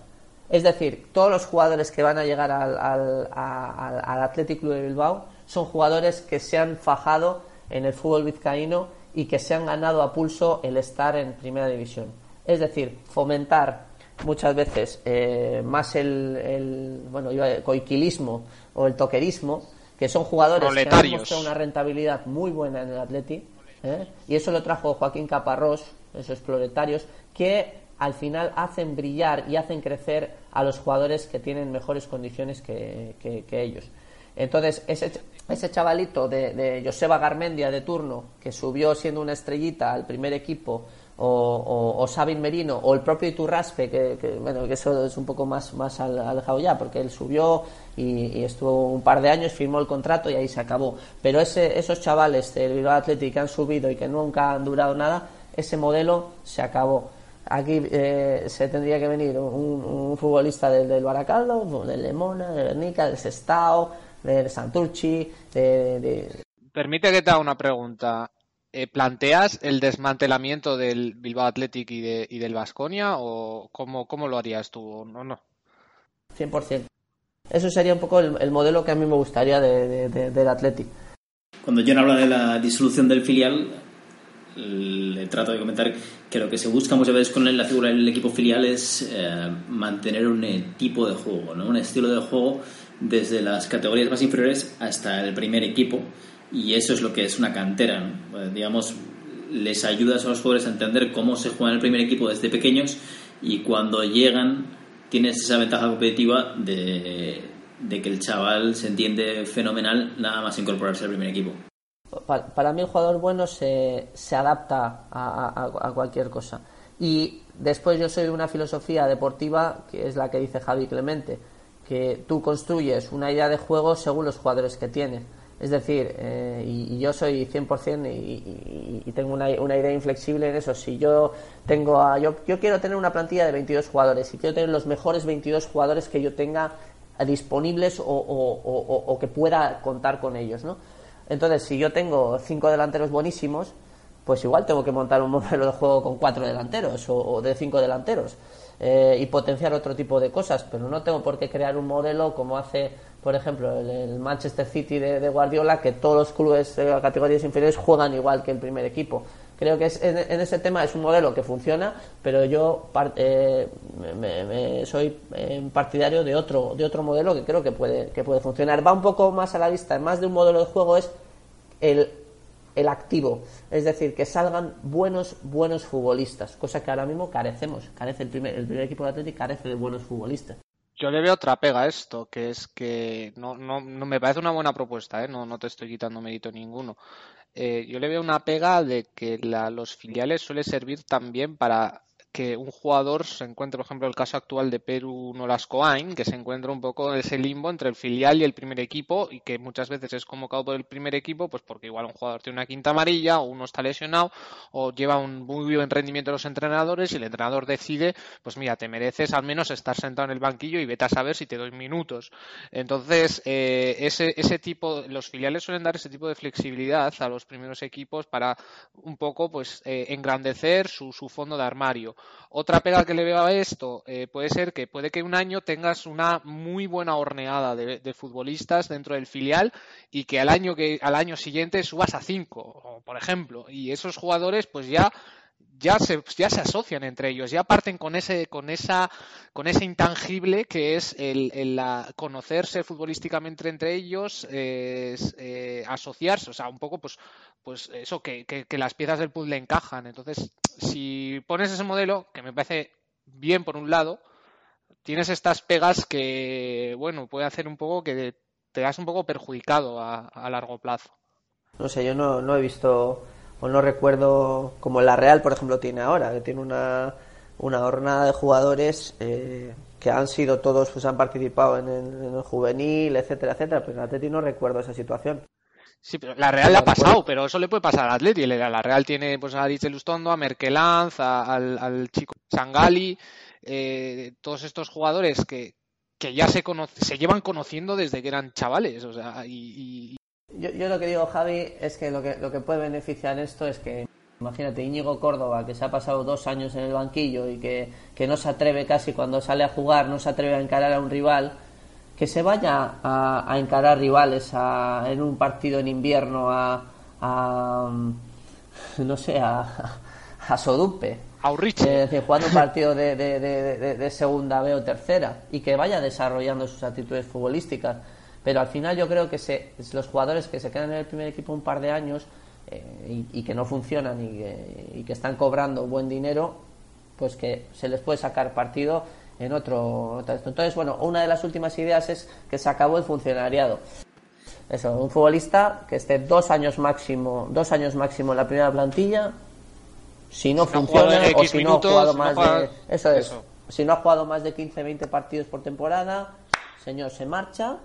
F: Es decir todos los jugadores que van a llegar al, al, a- al- al Athletic Club de Bilbao son jugadores que se han fajado en el fútbol vizcaíno y que se han ganado a pulso el estar en primera división. Es decir fomentar muchas veces eh, más el, el bueno a- coiquilismo o el toquerismo que son jugadores que han mostrado una rentabilidad muy buena en el Atleti ¿eh? y eso lo trajo Joaquín Caparrós esos proletarios que al final hacen brillar y hacen crecer a los jugadores que tienen mejores condiciones que, ellos. Entonces ese, ese chavalito de, de Joseba Garmendia de turno que subió siendo una estrellita al primer equipo o, o, Sabin Merino o el propio Iturraspe que, que, bueno que eso es un poco más más al- alejado ya porque él subió y, y estuvo un par de años firmó el contrato y ahí se acabó. Pero ese, esos chavales del Bilbao Athletic que han subido y que nunca han durado nada ese modelo se acabó aquí eh, se tendría que venir un, un futbolista del, del Baracaldo del Lemona del Guernica del Sestao del Santurchi de, de-
G: Permite que te haga una pregunta. Eh, ¿Planteas el desmantelamiento del Bilbao Athletic y, de, y del Vasconia o cómo, cómo lo harías tú? No, no.
F: 100%. Eso sería un poco el, el modelo que a mí me gustaría de, de- de- del Athletic.
A: Cuando John habla de la disolución del filial, le trato de comentar que lo que se busca muchas veces con la figura del equipo filial es eh, mantener un eh, tipo de juego, ¿no? un estilo de juego desde las categorías más inferiores hasta el primer equipo y eso es lo que es una cantera. Eh, digamos, les ayudas a los jugadores a entender cómo se juega en el primer equipo desde pequeños y cuando llegan tienes esa ventaja competitiva de que el chaval se entiende fenomenal nada más incorporarse al primer equipo.
F: Pa- Para, mí el jugador bueno se, se adapta a, cualquier cosa. Y después yo soy de una filosofía deportiva que es la que dice Javi Clemente, que tú construyes una idea de juego según los jugadores que tienes. Es decir, eh, y, yo soy 100% y, y- y tengo una, una idea inflexible en eso. Si yo tengo a, yo, yo quiero tener una plantilla de 22 jugadores y quiero tener los mejores 22 jugadores que yo tenga disponibles o- o- o que pueda contar con ellos, ¿no? Entonces, si yo tengo cinco delanteros buenísimos, pues igual tengo que montar un modelo de juego con cuatro delanteros o, de cinco delanteros eh, y potenciar otro tipo de cosas, pero no tengo por qué crear un modelo como hace, por ejemplo, el, Manchester City de, de Guardiola, que todos los clubes de categorías inferiores juegan igual que el primer equipo. Creo que es, en, ese tema es un modelo que funciona, pero yo par- eh, soy eh, partidario de otro, de otro modelo que creo que puede, que puede funcionar. Va un poco más a la vista, más de un modelo de juego es el, el activo, es decir, que salgan buenos, buenos futbolistas, cosa que ahora mismo carecemos, carece el primer, el primer equipo de Atlético carece de buenos futbolistas.
G: Yo le veo otra pega a esto, que es que no, no, no me parece una buena propuesta, ¿eh? no, no te estoy quitando mérito ninguno. Eh, yo le veo una pega de que la- los filiales suele servir también para que un jugador se encuentre, por ejemplo, el caso actual de Perú Nolascoain, que se encuentra un poco en ese limbo entre el filial y el primer equipo y que muchas veces es convocado por el primer equipo, pues porque igual un jugador tiene una quinta amarilla o uno está lesionado o lleva un muy buen rendimiento de los entrenadores y el entrenador decide, pues mira, te mereces al menos estar sentado en el banquillo y vete a saber si te doy minutos. Entonces, eh, ese, ese tipo, los filiales suelen dar ese tipo de flexibilidad a los primeros equipos para un poco, pues, eh, engrandecer su, su fondo de armario. Otra pega que le veo a esto eh, puede ser que puede que un año tengas una muy buena horneada de, de futbolistas dentro del filial y que al año que al año siguiente subas a cinco, por ejemplo, y esos jugadores pues ya ya se, ya se asocian entre ellos, ya parten con ese, con esa, con ese intangible que es el, el conocerse futbolísticamente entre ellos, eh, asociarse, o sea, un poco pues, pues eso, que, que, que las piezas del puzzle encajan. Entonces, si pones ese modelo, que me parece bien por un lado, tienes estas pegas que, bueno, puede hacer un poco que te das un poco perjudicado a, a largo plazo.
F: No sé, yo no, no he visto o no recuerdo como la Real, por ejemplo, tiene ahora, que tiene una, una jornada de jugadores eh, que han sido todos, pues han participado en el, en el juvenil, etcétera, etcétera, pero en Atleti no recuerdo esa situación.
G: Sí, pero la Real le ha pasado, pero eso le puede pasar al Atleti. La Real tiene pues a Dice Lustondo, a Merkelanz, a, al, al, chico Sangali, eh, todos estos jugadores que, que ya se, conoce, se llevan conociendo desde que eran chavales. O sea, y, y...
F: Yo, yo, lo que digo, Javi, es que lo, que lo que puede beneficiar esto es que, imagínate, Íñigo Córdoba, que se ha pasado dos años en el banquillo y que, que no se atreve casi cuando sale a jugar, no se atreve a encarar a un rival, que se vaya a, a encarar rivales a, en un partido en invierno a, a no sé, a, a Sodupe.
G: A Urriche.
F: Es decir, jugando un partido de, de, de, de, segunda B o tercera y que vaya desarrollando sus actitudes futbolísticas. Pero al final yo creo que se, los jugadores que se quedan en el primer equipo un par de años eh, y, y, que no funcionan y que, y que están cobrando buen dinero, pues que se les puede sacar partido en otro, Entonces, bueno, una de las últimas ideas es que se acabó el funcionariado. Eso, un futbolista que esté dos años máximo, dos años máximo en la primera plantilla, si no,
G: Si
F: funciona o si no ha jugado
G: no
F: más
G: juega-
F: de eso es,
G: eso.
F: si no ha jugado más de 15, 20 partidos por temporada, señor se marcha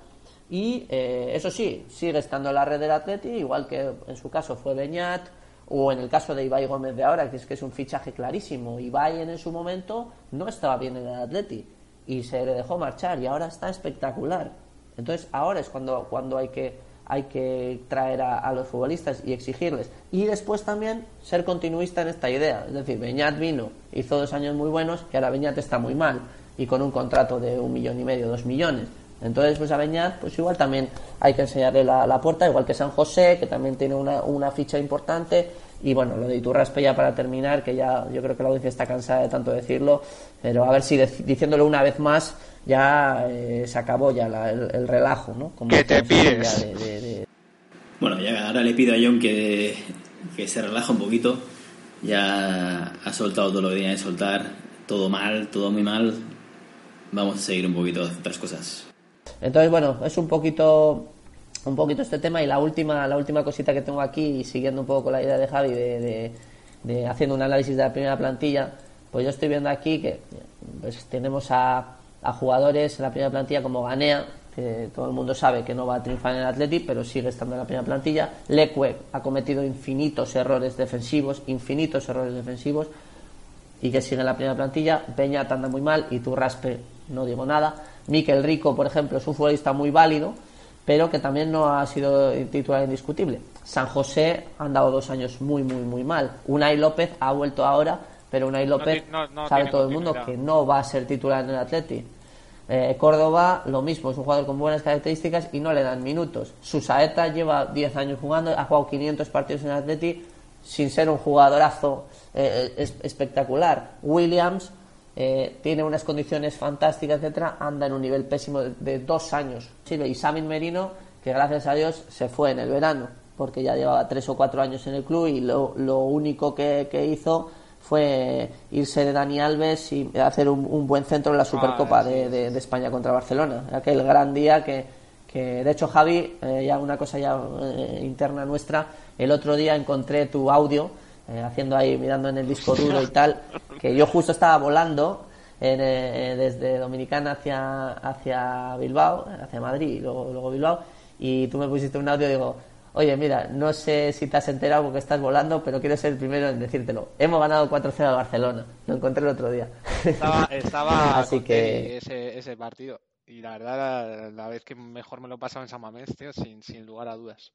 F: y eh, eso sí, sigue estando en la red del Atleti, igual que en su caso fue Beñat o en el caso de Ibai Gómez de ahora, que es que es un fichaje clarísimo. Ibai en su momento no estaba bien en el Atleti y se le dejó marchar y ahora está espectacular. Entonces ahora es cuando, cuando hay que hay que traer a, a los futbolistas y exigirles. Y después también ser continuista en esta idea. Es decir, Beñat vino, hizo dos años muy buenos y ahora Beñat está muy mal y con un contrato de un millón y medio, dos millones. Entonces, pues a Beñat, pues igual también hay que enseñarle la, la puerta, igual que San José, que también tiene una, una ficha importante. Y bueno, lo de Iturraspe ya para terminar, que ya yo creo que la audiencia está cansada de tanto decirlo, pero a ver si dec- diciéndolo una vez más ya eh, se acabó ya la- el, el relajo, ¿no? Como
G: Que te pides.
F: de- de- de-
A: Bueno, ya ahora le pido a John que, que se relaje un poquito. Ya ha soltado todo lo que tenía que soltar. Todo mal, todo muy mal. Vamos a seguir un poquito de otras cosas.
F: Entonces, bueno, es un poquito un poquito este tema y la última la última cosita que tengo aquí, siguiendo un poco con la idea de Javi de, de- haciendo un análisis de la primera plantilla, pues yo estoy viendo aquí que pues, tenemos a, jugadores en la primera plantilla como Ganea, que todo el mundo sabe que no va a triunfar en el Atleti, pero sigue estando en la primera plantilla. Leque ha cometido infinitos errores defensivos, infinitos errores defensivos, y que sigue en la primera plantilla. Peñat anda muy mal y Turraspe no digo nada. Miquel Rico, por ejemplo, es un futbolista muy válido, pero que también no ha sido titular indiscutible. San José han dado dos años muy, muy, muy mal. Unai López ha vuelto ahora, pero Unai López
G: no- no
F: sabe todo el mundo que no va a ser titular en el Atleti. Eh, Córdoba, lo mismo, es un jugador con buenas características y no le dan minutos. Susaeta lleva 10 años jugando, ha jugado 500 partidos en el Atleti sin ser un jugadorazo eh, es- espectacular. Williams eh, tiene unas condiciones fantásticas, etcétera, anda en un nivel pésimo de, de dos años. Chile y Samin Merino, que gracias a Dios se fue en el verano, porque ya llevaba tres o cuatro años en el club y lo, lo único que, que hizo fue irse de Dani Alves y hacer un, un buen centro en la Supercopa
G: sí,
F: de, de- de España contra Barcelona. Aquel gran día que, que de hecho, Javi, eh, ya una cosa ya eh, interna nuestra, el otro día encontré tu audio eh, haciendo ahí, mirando en el disco duro y tal, que yo justo estaba volando en, eh, desde Dominicana hacia, hacia Bilbao, hacia Madrid y luego, luego Bilbao, y tú me pusiste un audio y digo, oye, mira, no sé si te has enterado porque estás volando, pero quiero ser el primero en decírtelo. Hemos ganado 4-0 al Barcelona, lo encontré el otro día.
G: Estaba, estaba
F: Así que-
G: ese, ese partido. Y la verdad, la, la vez que mejor me lo he pasado en San Mamés, tío, sin, sin lugar a dudas.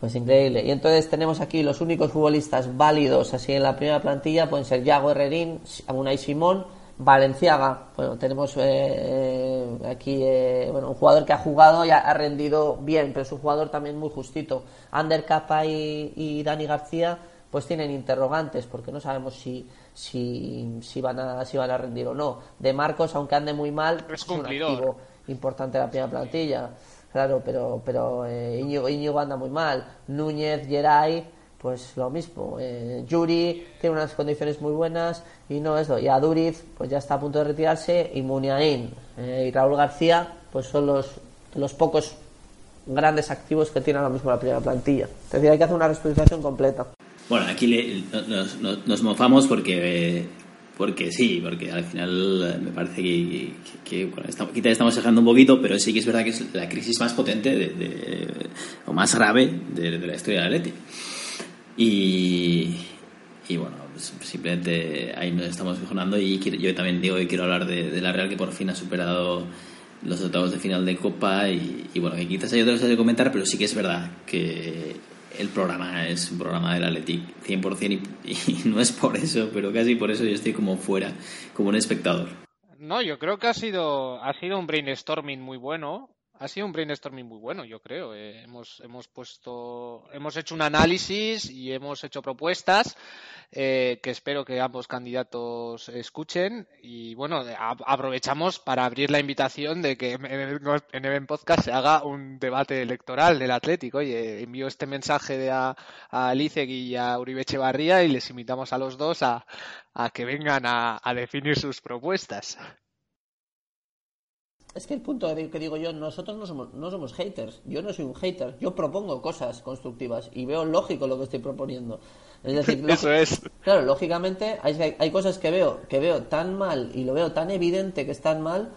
F: Pues increíble. Y entonces tenemos aquí los únicos futbolistas válidos así en la primera plantilla pueden ser Yago Herrerín, Unai Simón, Valenciaga. Bueno, tenemos eh, eh, aquí eh, bueno, un jugador que ha jugado y ha, ha rendido bien, pero es un jugador también muy justito. Ander Capa y, y Dani García pues tienen interrogantes porque no sabemos si, si, si, van a, si van a rendir o no. De Marcos, aunque ande muy mal,
G: Es
F: un
G: cumplidor.
F: activo importante de la primera plantilla. Claro, pero, pero eh, Íñigo, anda muy mal. Núñez, Geray, pues lo mismo. Eh, Yuri tiene unas condiciones muy buenas y no eso. Y Aduriz, pues ya está a punto de retirarse. Y Muniain eh, y Raúl García, pues son los, los pocos grandes activos que tiene ahora mismo la primera plantilla. Es decir, hay que hacer una reestructuración completa.
A: Bueno, aquí le- nos, nos- nos mofamos porque, porque sí, porque al final eh, me parece que, que, que, bueno, estamos, estamos dejando un poquito, pero sí que es verdad que es la crisis más potente de, o más grave de, la historia del Atleti. Y, y bueno, pues simplemente ahí nos estamos mejorando y yo también digo que quiero hablar de, la Real que por fin ha superado los octavos de final de Copa y, bueno, quizás hay otras cosas que comentar, pero sí que es verdad que el programa es un programa del Athletic 100% y, y no es por eso, pero casi por eso yo estoy como fuera, como un espectador.
G: No, yo creo que ha sido, ha sido un brainstorming muy bueno. Ha sido un brainstorming muy bueno, yo creo. Eh, hemos, hemos puesto, hemos hecho un análisis y hemos hecho propuestas eh, que espero que ambos candidatos escuchen. Y bueno, aprovechamos para abrir la invitación de que en en el podcast se haga un debate electoral del Atlético. Oye, envío este mensaje de a, a y a Uribe Echevarría y les invitamos a los dos a, a que vengan a, a definir sus propuestas.
F: Es que el punto de- que digo yo, nosotros no somos, no somos haters. Yo no soy un hater. Yo propongo cosas constructivas y veo lógico lo que estoy proponiendo. Es decir,
G: Eso es.
F: Claro, lógicamente hay, hay cosas que veo que veo tan mal y lo veo tan evidente que están mal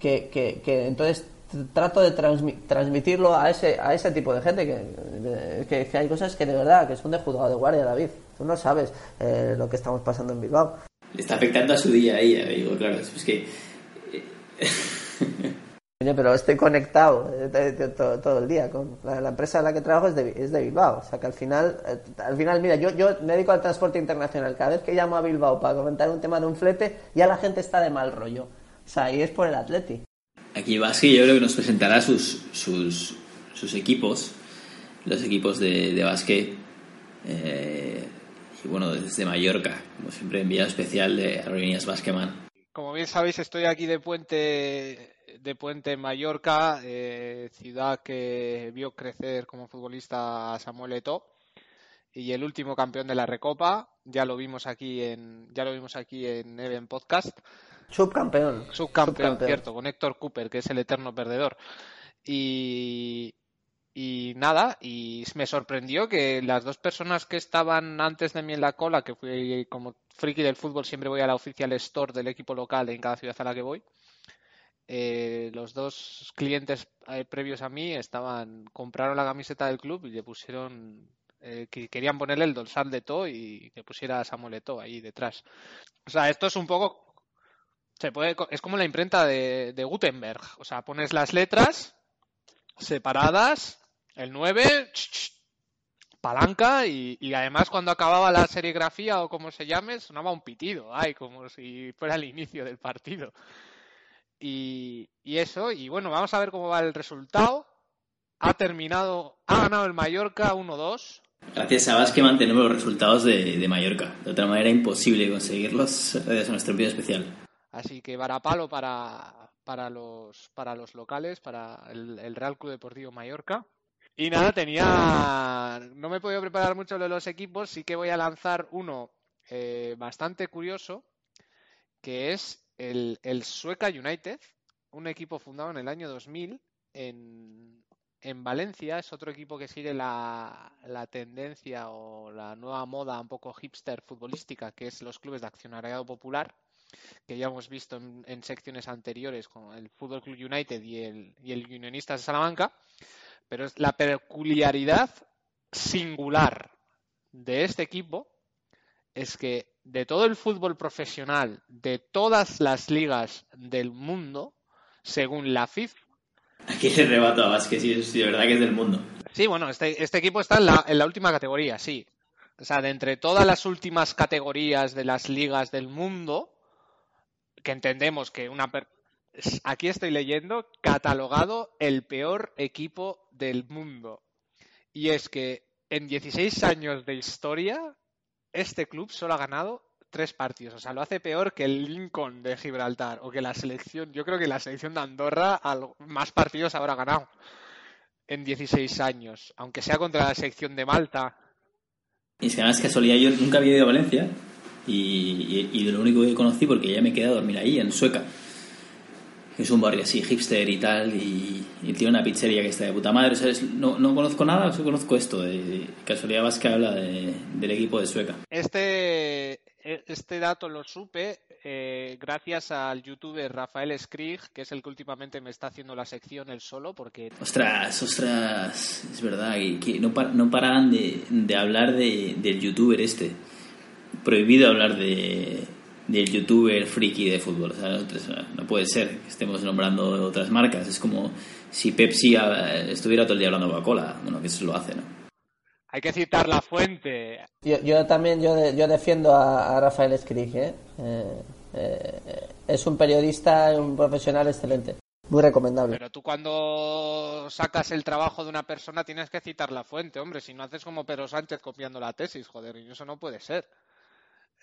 F: que, que, que entonces trato de transmi- transmitirlo a ese a ese tipo de gente que, que, que hay cosas que de verdad que son de juzgado de guardia David tú no sabes eh, lo que estamos pasando en Bilbao
A: Le está afectando a su día ahí, amigo, claro, es que...
F: Pero estoy conectado eh, todo, todo el día con la, la empresa en la que trabajo es de, es de Bilbao o sea que al final eh, al final mira yo yo me dedico al transporte internacional cada vez que llamo a Bilbao para comentar un tema de un flete ya la gente está de mal rollo o sea y es por el Atleti
A: Aquí Vázquez yo creo que nos presentará sus, sus, sus equipos, los equipos de, de básquet. eh, y bueno, desde Mallorca, como siempre, enviado especial de Aerolíneas Basqueman.
G: Como bien sabéis, estoy aquí de puente de puente en Mallorca, eh, ciudad que vio crecer como futbolista a Samuel Eto'o y el último campeón de la Recopa. Ya lo vimos aquí en ya lo vimos aquí en Even Podcast.
F: subcampeón
G: Subcampeón, cierto, con Héctor Cooper, que es el eterno perdedor. Y, y nada, y me sorprendió que las dos personas que estaban antes de mí en la cola, que fui como friki del fútbol, siempre voy a la oficial store del equipo local en cada ciudad a la que voy. eh, los dos clientes eh, previos a mí estaban compraron la camiseta del club y le pusieron eh, que querían ponerle el dorsal de To y que pusiera Samuel Eto'o ahí detrás. O sea, esto es un poco se puede, es como la imprenta de Gutenberg. O sea, pones las letras separadas, el 9, ch, ch, palanca, y, y además cuando acababa la serigrafía o como se llame, sonaba un pitido, ay, como si fuera el inicio del partido. Y, y eso, y bueno, vamos a ver cómo va el resultado. Ha terminado, ha ganado el Mallorca 1-2.
A: Gracias a Basqueman tenemos los resultados de, de Mallorca. De otra manera, imposible conseguirlos gracias a nuestro envío especial.
G: Así que varapalo para, para, los, para los locales, para el, el Real Club Deportivo Mallorca. Y nada, tenía. No me he podido preparar mucho de los equipos, sí que voy a lanzar uno eh, bastante curioso, que es el, el Sueca United, un equipo fundado en el año 2000 en, en Valencia es otro equipo que sigue la, la tendencia o la nueva moda un poco hipster futbolística, que es los clubes de accionariado popular, que ya hemos visto en, en secciones anteriores con el Fútbol Club United y el, y el Unionistas de Salamanca, pero es la peculiaridad singular de este equipo es que de todo el fútbol profesional, de todas las ligas del mundo, según la FIFA,
A: Aquí le rebato a Vázquez, sí, de verdad que es del mundo.
G: Sí, bueno, este, este equipo está en la, en la última categoría, sí. O sea, de entre todas las últimas categorías de las ligas del mundo, que entendemos que una... Aquí estoy leyendo, catalogado el peor equipo del mundo. Y es que en 16 años de historia, este club solo ha ganado tres partidos. O sea, lo hace peor que el Lincoln de Gibraltar o que la selección. Yo creo que la selección de Andorra más partidos habrá ganado en 16 años, aunque sea contra la selección de Malta.
A: Y es que además casualidad, yo nunca había ido a Valencia y, y, y lo único que conocí, porque ya me quedé a dormir ahí, en Sueca. Es un barrio así, hipster y tal, y, y tiene una pizzería que está de puta madre. ¿sabes? No, no conozco nada, solo conozco esto. De, de casualidad Vázquez habla de- del equipo de Sueca.
G: Este, este dato lo supe eh, gracias al youtuber Rafael Skrig, que es el que últimamente me está haciendo la sección él solo, porque
A: Ostras, ostras, es verdad, que, que no, par- no paraban de, de hablar de, del youtuber este. Prohibido hablar de, del youtuber friki de fútbol. O sea, no puede ser que estemos nombrando otras marcas. Es como si Pepsi eh, estuviera todo el día hablando Coca-Cola. Bueno, que eso lo hace, ¿no?
G: hay que citar la fuente.
F: Yo, yo también yo, de- yo defiendo a, a Rafael Skrig, ¿eh? Eh, eh, es un periodista, un profesional excelente, muy recomendable.
G: Pero tú cuando sacas el trabajo de una persona tienes que citar la fuente, hombre, si no haces como Pedro Sánchez copiando la tesis, joder, y eso no puede ser.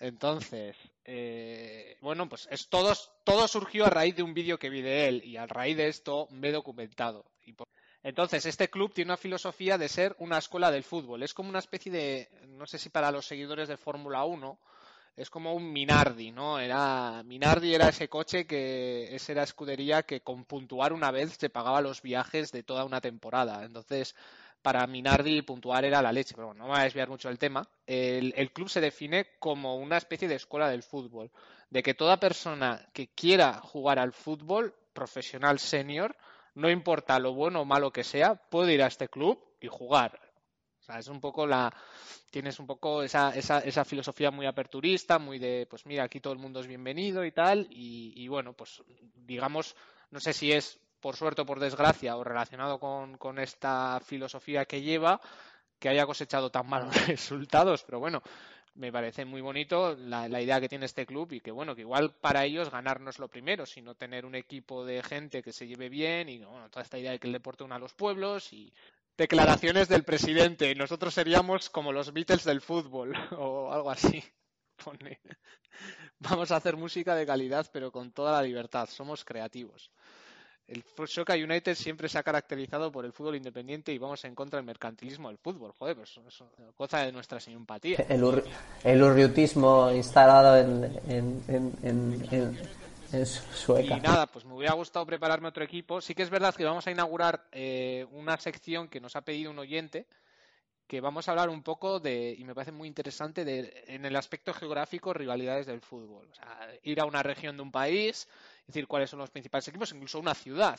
G: Entonces, eh, bueno, pues es todo, todo surgió a raíz de un vídeo que vi de él y a raíz de esto me he documentado. Y por- Entonces, este club tiene una filosofía de ser una escuela del fútbol. Es como una especie de, no sé si para los seguidores de Fórmula 1, es como un Minardi, ¿no? Era Minardi era ese coche que esa era escudería que con puntuar una vez se pagaba los viajes de toda una temporada. Entonces, para Minardi puntuar era la leche, pero bueno, no me voy a desviar mucho del tema. El, el club se define como una especie de escuela del fútbol, de que toda persona que quiera jugar al fútbol profesional senior, no importa lo bueno o malo que sea, puede ir a este club y jugar. O sea, es un poco la, tienes un poco esa, esa, esa filosofía muy aperturista, muy de, pues mira, aquí todo el mundo es bienvenido y tal, y, y bueno, pues digamos, no sé si es por suerte o por desgracia o relacionado con, esta filosofía que lleva, que haya cosechado tan malos resultados, pero bueno, me parece muy bonito la, idea que tiene este club y que bueno, que igual para ellos ganar no es lo primero, sino tener un equipo de gente que se lleve bien y bueno, toda esta idea de que el deporte una a los pueblos y declaraciones del presidente, nosotros seríamos como los Beatles del fútbol o algo así. Vamos a hacer música de calidad pero con toda la libertad, somos creativos. El Soca United siempre se ha caracterizado por el fútbol independiente y vamos en contra del mercantilismo del fútbol. Joder, pues eso, goza de nuestra simpatía.
F: El, ur- el urriutismo instalado en, en, en, en, en- en Su- Sueca.
G: Y nada, pues me hubiera gustado prepararme otro equipo. Sí que es verdad que vamos a inaugurar eh, una sección que nos ha pedido un oyente, que vamos a hablar un poco de, y me parece muy interesante, de, en el aspecto geográfico, rivalidades del fútbol. O sea, ir a una región de un país, decir cuáles son los principales equipos, incluso una ciudad.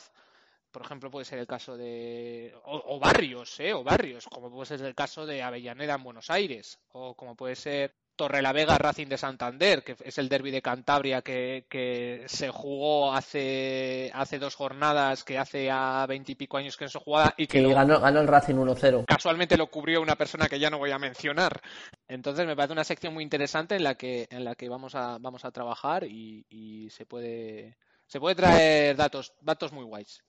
G: Por ejemplo, puede ser el caso de. O, o barrios, ¿eh? O barrios, como puede ser el caso de Avellaneda en Buenos Aires, o como puede ser Torrelavega Racing de Santander, que es el derby de Cantabria que, que se jugó hace, hace dos jornadas, que hace a veintipico años que no se jugaba y que
F: Que
G: lo-
F: ganó, ganó el Racing 1-0.
G: casualmente lo cubrió una persona que ya no voy a mencionar. Entonces me parece una sección muy interesante en la que, en la que vamos a, vamos a trabajar y, y se puede se puede traer datos, datos muy guays.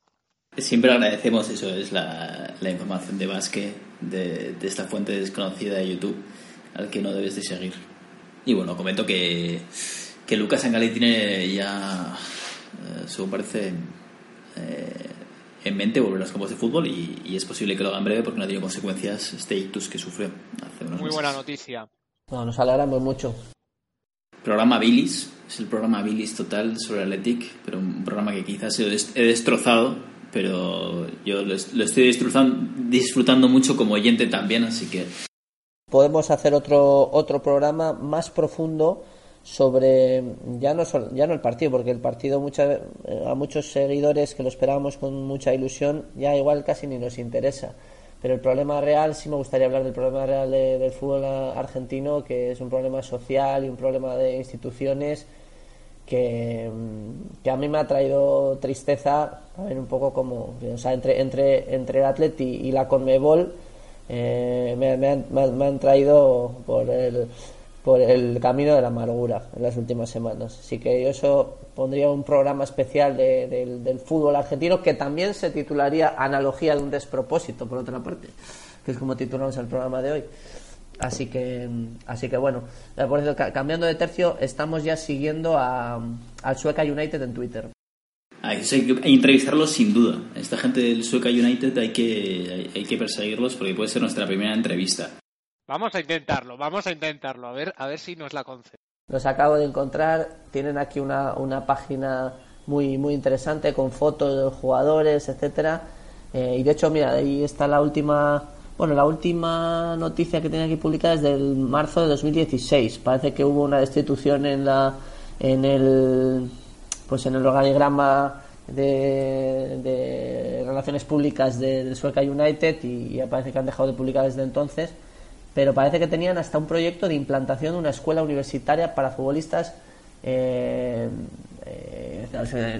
A: Siempre agradecemos eso, es la, la información de Vázquez de, de esta fuente desconocida de YouTube al que no debes de seguir. Y bueno, comento que, que Lucas Angali tiene ya, eh, según parece, eh, en mente volver a los campos de fútbol y, y es posible que lo haga en breve porque no ha tenido consecuencias este ictus que sufrió hace unos
G: Muy
A: meses.
G: buena noticia.
F: No, nos alegramos mucho.
A: Programa Billis, es el programa Billis total sobre Athletic, pero un programa que quizás he des- he destrozado pero yo lo, lo estoy disfrutando, disfrutando mucho como oyente también, así que
F: podemos hacer otro otro programa más profundo sobre ya no ya no el partido porque el partido mucha- a muchos seguidores que lo esperábamos con mucha ilusión ya igual casi ni nos interesa. Pero el problema real sí me gustaría hablar del problema real de- del fútbol argentino que es un problema social y un problema de instituciones que, mm, que a mí me ha traído tristeza a ver un poco como o sea entre entre entre el Atleti y la Conmebol eh, me, me han, me han- traído por el por el camino de la amargura en las últimas semanas así que yo eso pondría un programa especial de- del, fútbol argentino que también se titularía analogía de un despropósito por otra parte que es como titulamos el programa de hoy Así que, así que bueno, por ca- cambiando de tercio, estamos ya siguiendo a, al Sueca United en Twitter.
A: Hay que, hay que entrevistarlos sin duda. Esta gente del Sueca United hay que, hay, hay que perseguirlos porque puede ser nuestra primera entrevista.
G: Vamos a intentarlo, vamos a intentarlo, a ver, a ver si nos la concede.
F: Los acabo de encontrar, tienen aquí una, una página muy, muy interesante con fotos de los jugadores, etcétera. Eh, y de hecho, mira, ahí está la última, bueno, la última noticia que tenía aquí publicada es del marzo de 2016. Parece que hubo una destitución en la, en el, pues en el organigrama de, relaciones públicas de- Sueca United y, y parece que han dejado de publicar desde entonces pero parece que tenían hasta un proyecto de implantación de una escuela universitaria para futbolistas eh, eh,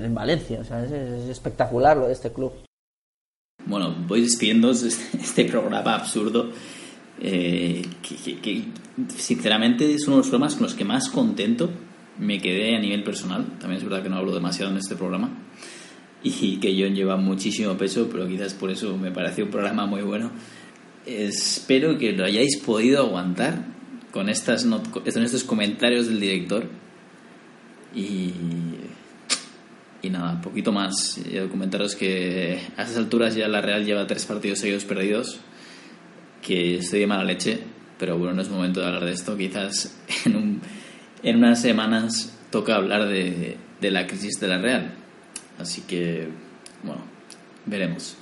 F: en Valencia. Es, es espectacular lo de este club.
A: Bueno, voy despidiendo este, este programa absurdo. eh, que, sinceramente es uno de los programas con los que más contento me quedé a nivel personal. También es verdad que no hablo demasiado en este programa. Y que John lleva muchísimo peso, pero quizás por eso me pareció un programa muy bueno. Espero que lo hayáis podido aguantar con, estas con estos comentarios del director. Y, y nada, poquito más. Comentaros que a esas alturas ya la Real lleva tres partidos seguidos perdidos, que estoy de mala leche, pero bueno, no es momento de hablar de esto. Quizás en, un- en unas semanas toca hablar de, de la crisis de la Real. Así que, bueno, veremos.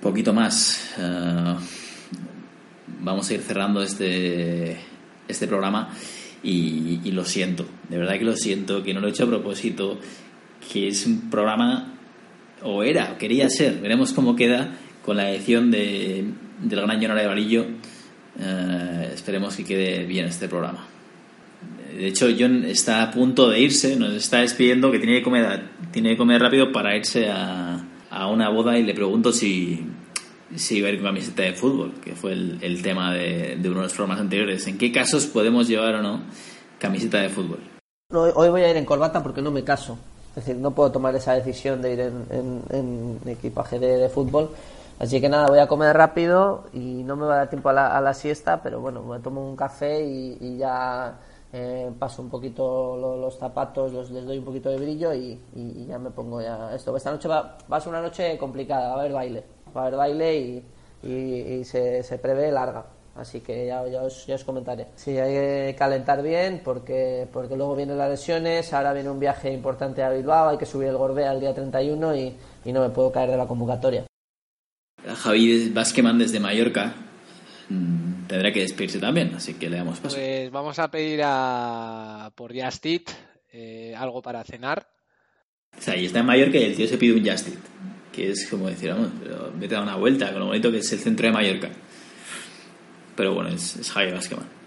A: Poquito más. eh, vamos a ir cerrando este, este programa y, lo siento, de verdad que lo siento, que no lo he hecho a propósito, que es un programa, o era, o quería ser, veremos cómo queda con la edición de, del gran Jonara de Valillo. Eh, esperemos que quede bien este programa. De hecho, John está a punto de irse, nos está despidiendo que tiene que comer, tiene que comer rápido para irse a, a una boda y le pregunto si, si iba a ir con camiseta de fútbol, que fue el, el tema de, de uno de los programas anteriores. ¿En qué casos podemos llevar o no camiseta de fútbol?
F: No, hoy voy a ir en corbata porque no me caso. Es decir, no puedo tomar esa decisión de ir en, en- en equipaje de, de fútbol. Así que nada, voy a comer rápido y no me va a dar tiempo a la, a la siesta, pero bueno, me tomo un café y, y ya eh, paso un poquito lo- los, zapatos, les doy un poquito de brillo y, ya me pongo ya esto. Esta noche va, va a ser una noche complicada, va a haber baile. Va a haber baile y, y- se, se prevé larga. Así que ya, ya, os, ya os comentaré. Sí, hay que calentar bien porque, porque luego vienen las lesiones, ahora viene un viaje importante a Bilbao, hay que subir el Gorbea el día 31 y, y no me puedo caer de la convocatoria.
A: Javi Basqueman desde Mallorca tendrá que despedirse también, así que le damos paso.
G: Pues vamos a pedir a por Just Eat, eh, algo para cenar.
A: O sea, y está en Mallorca y el tío se pide un Just Eat, que es como decir, vamos, pero vete a dar una vuelta con lo bonito que es el centro de Mallorca. Pero bueno, es, es Javi Basqueman.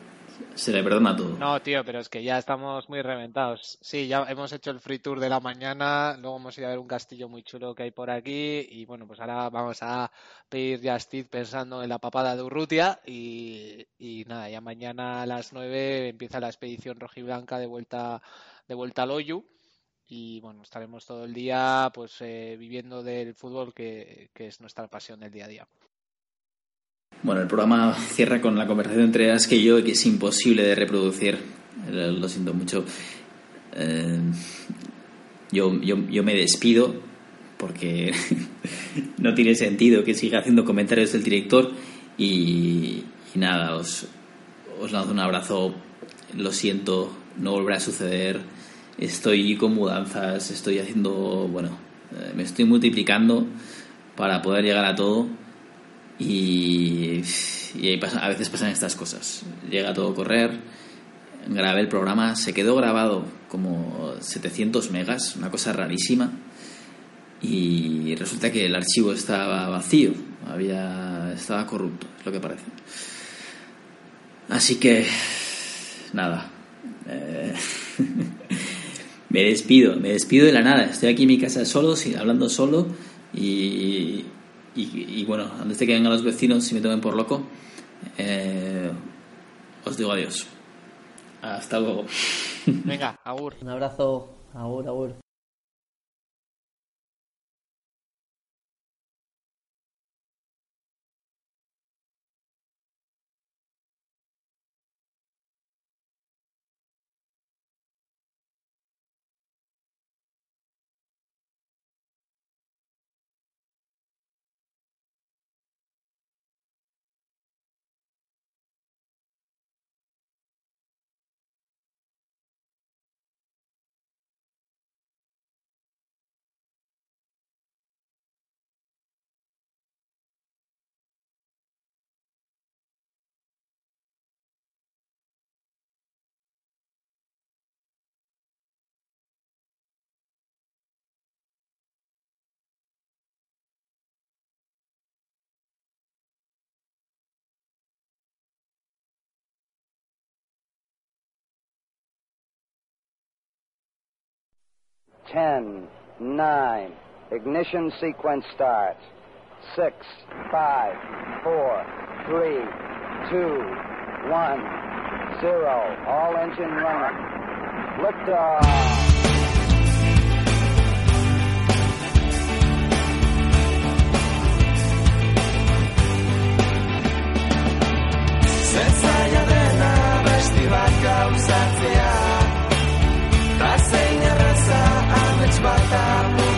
A: Se le perdona todo.
G: No, tío, pero es que ya estamos muy reventados. Sí, ya hemos hecho el free tour de la mañana, luego hemos ido a ver un castillo muy chulo que hay por aquí y bueno, pues ahora vamos a pedir Just Eat pensando en la papada de Urrutia y, y nada, ya mañana a las 9 empieza la expedición rojiblanca de vuelta de vuelta al Oyu y bueno, estaremos todo el día pues eh, viviendo del fútbol que, que es nuestra pasión del día a día.
A: Bueno, el programa cierra con la conversación entre Aske y yo, que es imposible de reproducir. Lo, lo siento mucho. Eh, yo, yo, yo me despido porque no tiene sentido que siga haciendo comentarios del director. Y, y nada, os, os lanzo un abrazo. Lo siento, no volverá a suceder. Estoy con mudanzas, estoy haciendo, bueno, Eh, me estoy multiplicando para poder llegar a todo y, ahí pasa- a veces pasan estas cosas. Llega todo a correr, grabé el programa, se quedó grabado como 700 megas, una cosa rarísima y resulta que el archivo estaba vacío, había estaba corrupto, es lo que parece. Así que nada. eh, me despido, me despido de la nada. Estoy aquí en mi casa solo, hablando solo y, y, y bueno, antes de que vengan los vecinos y me tomen por loco, eh, os digo adiós. Hasta luego.
G: Venga, Agur.
F: Un abrazo. Agur, agur.
E: Ten, nine, ignition sequence starts. Six, five, four, three, two, one, zero. All engine running. Liftoff.
C: Zentzaia dena besti bat gauzatzea Ta my family.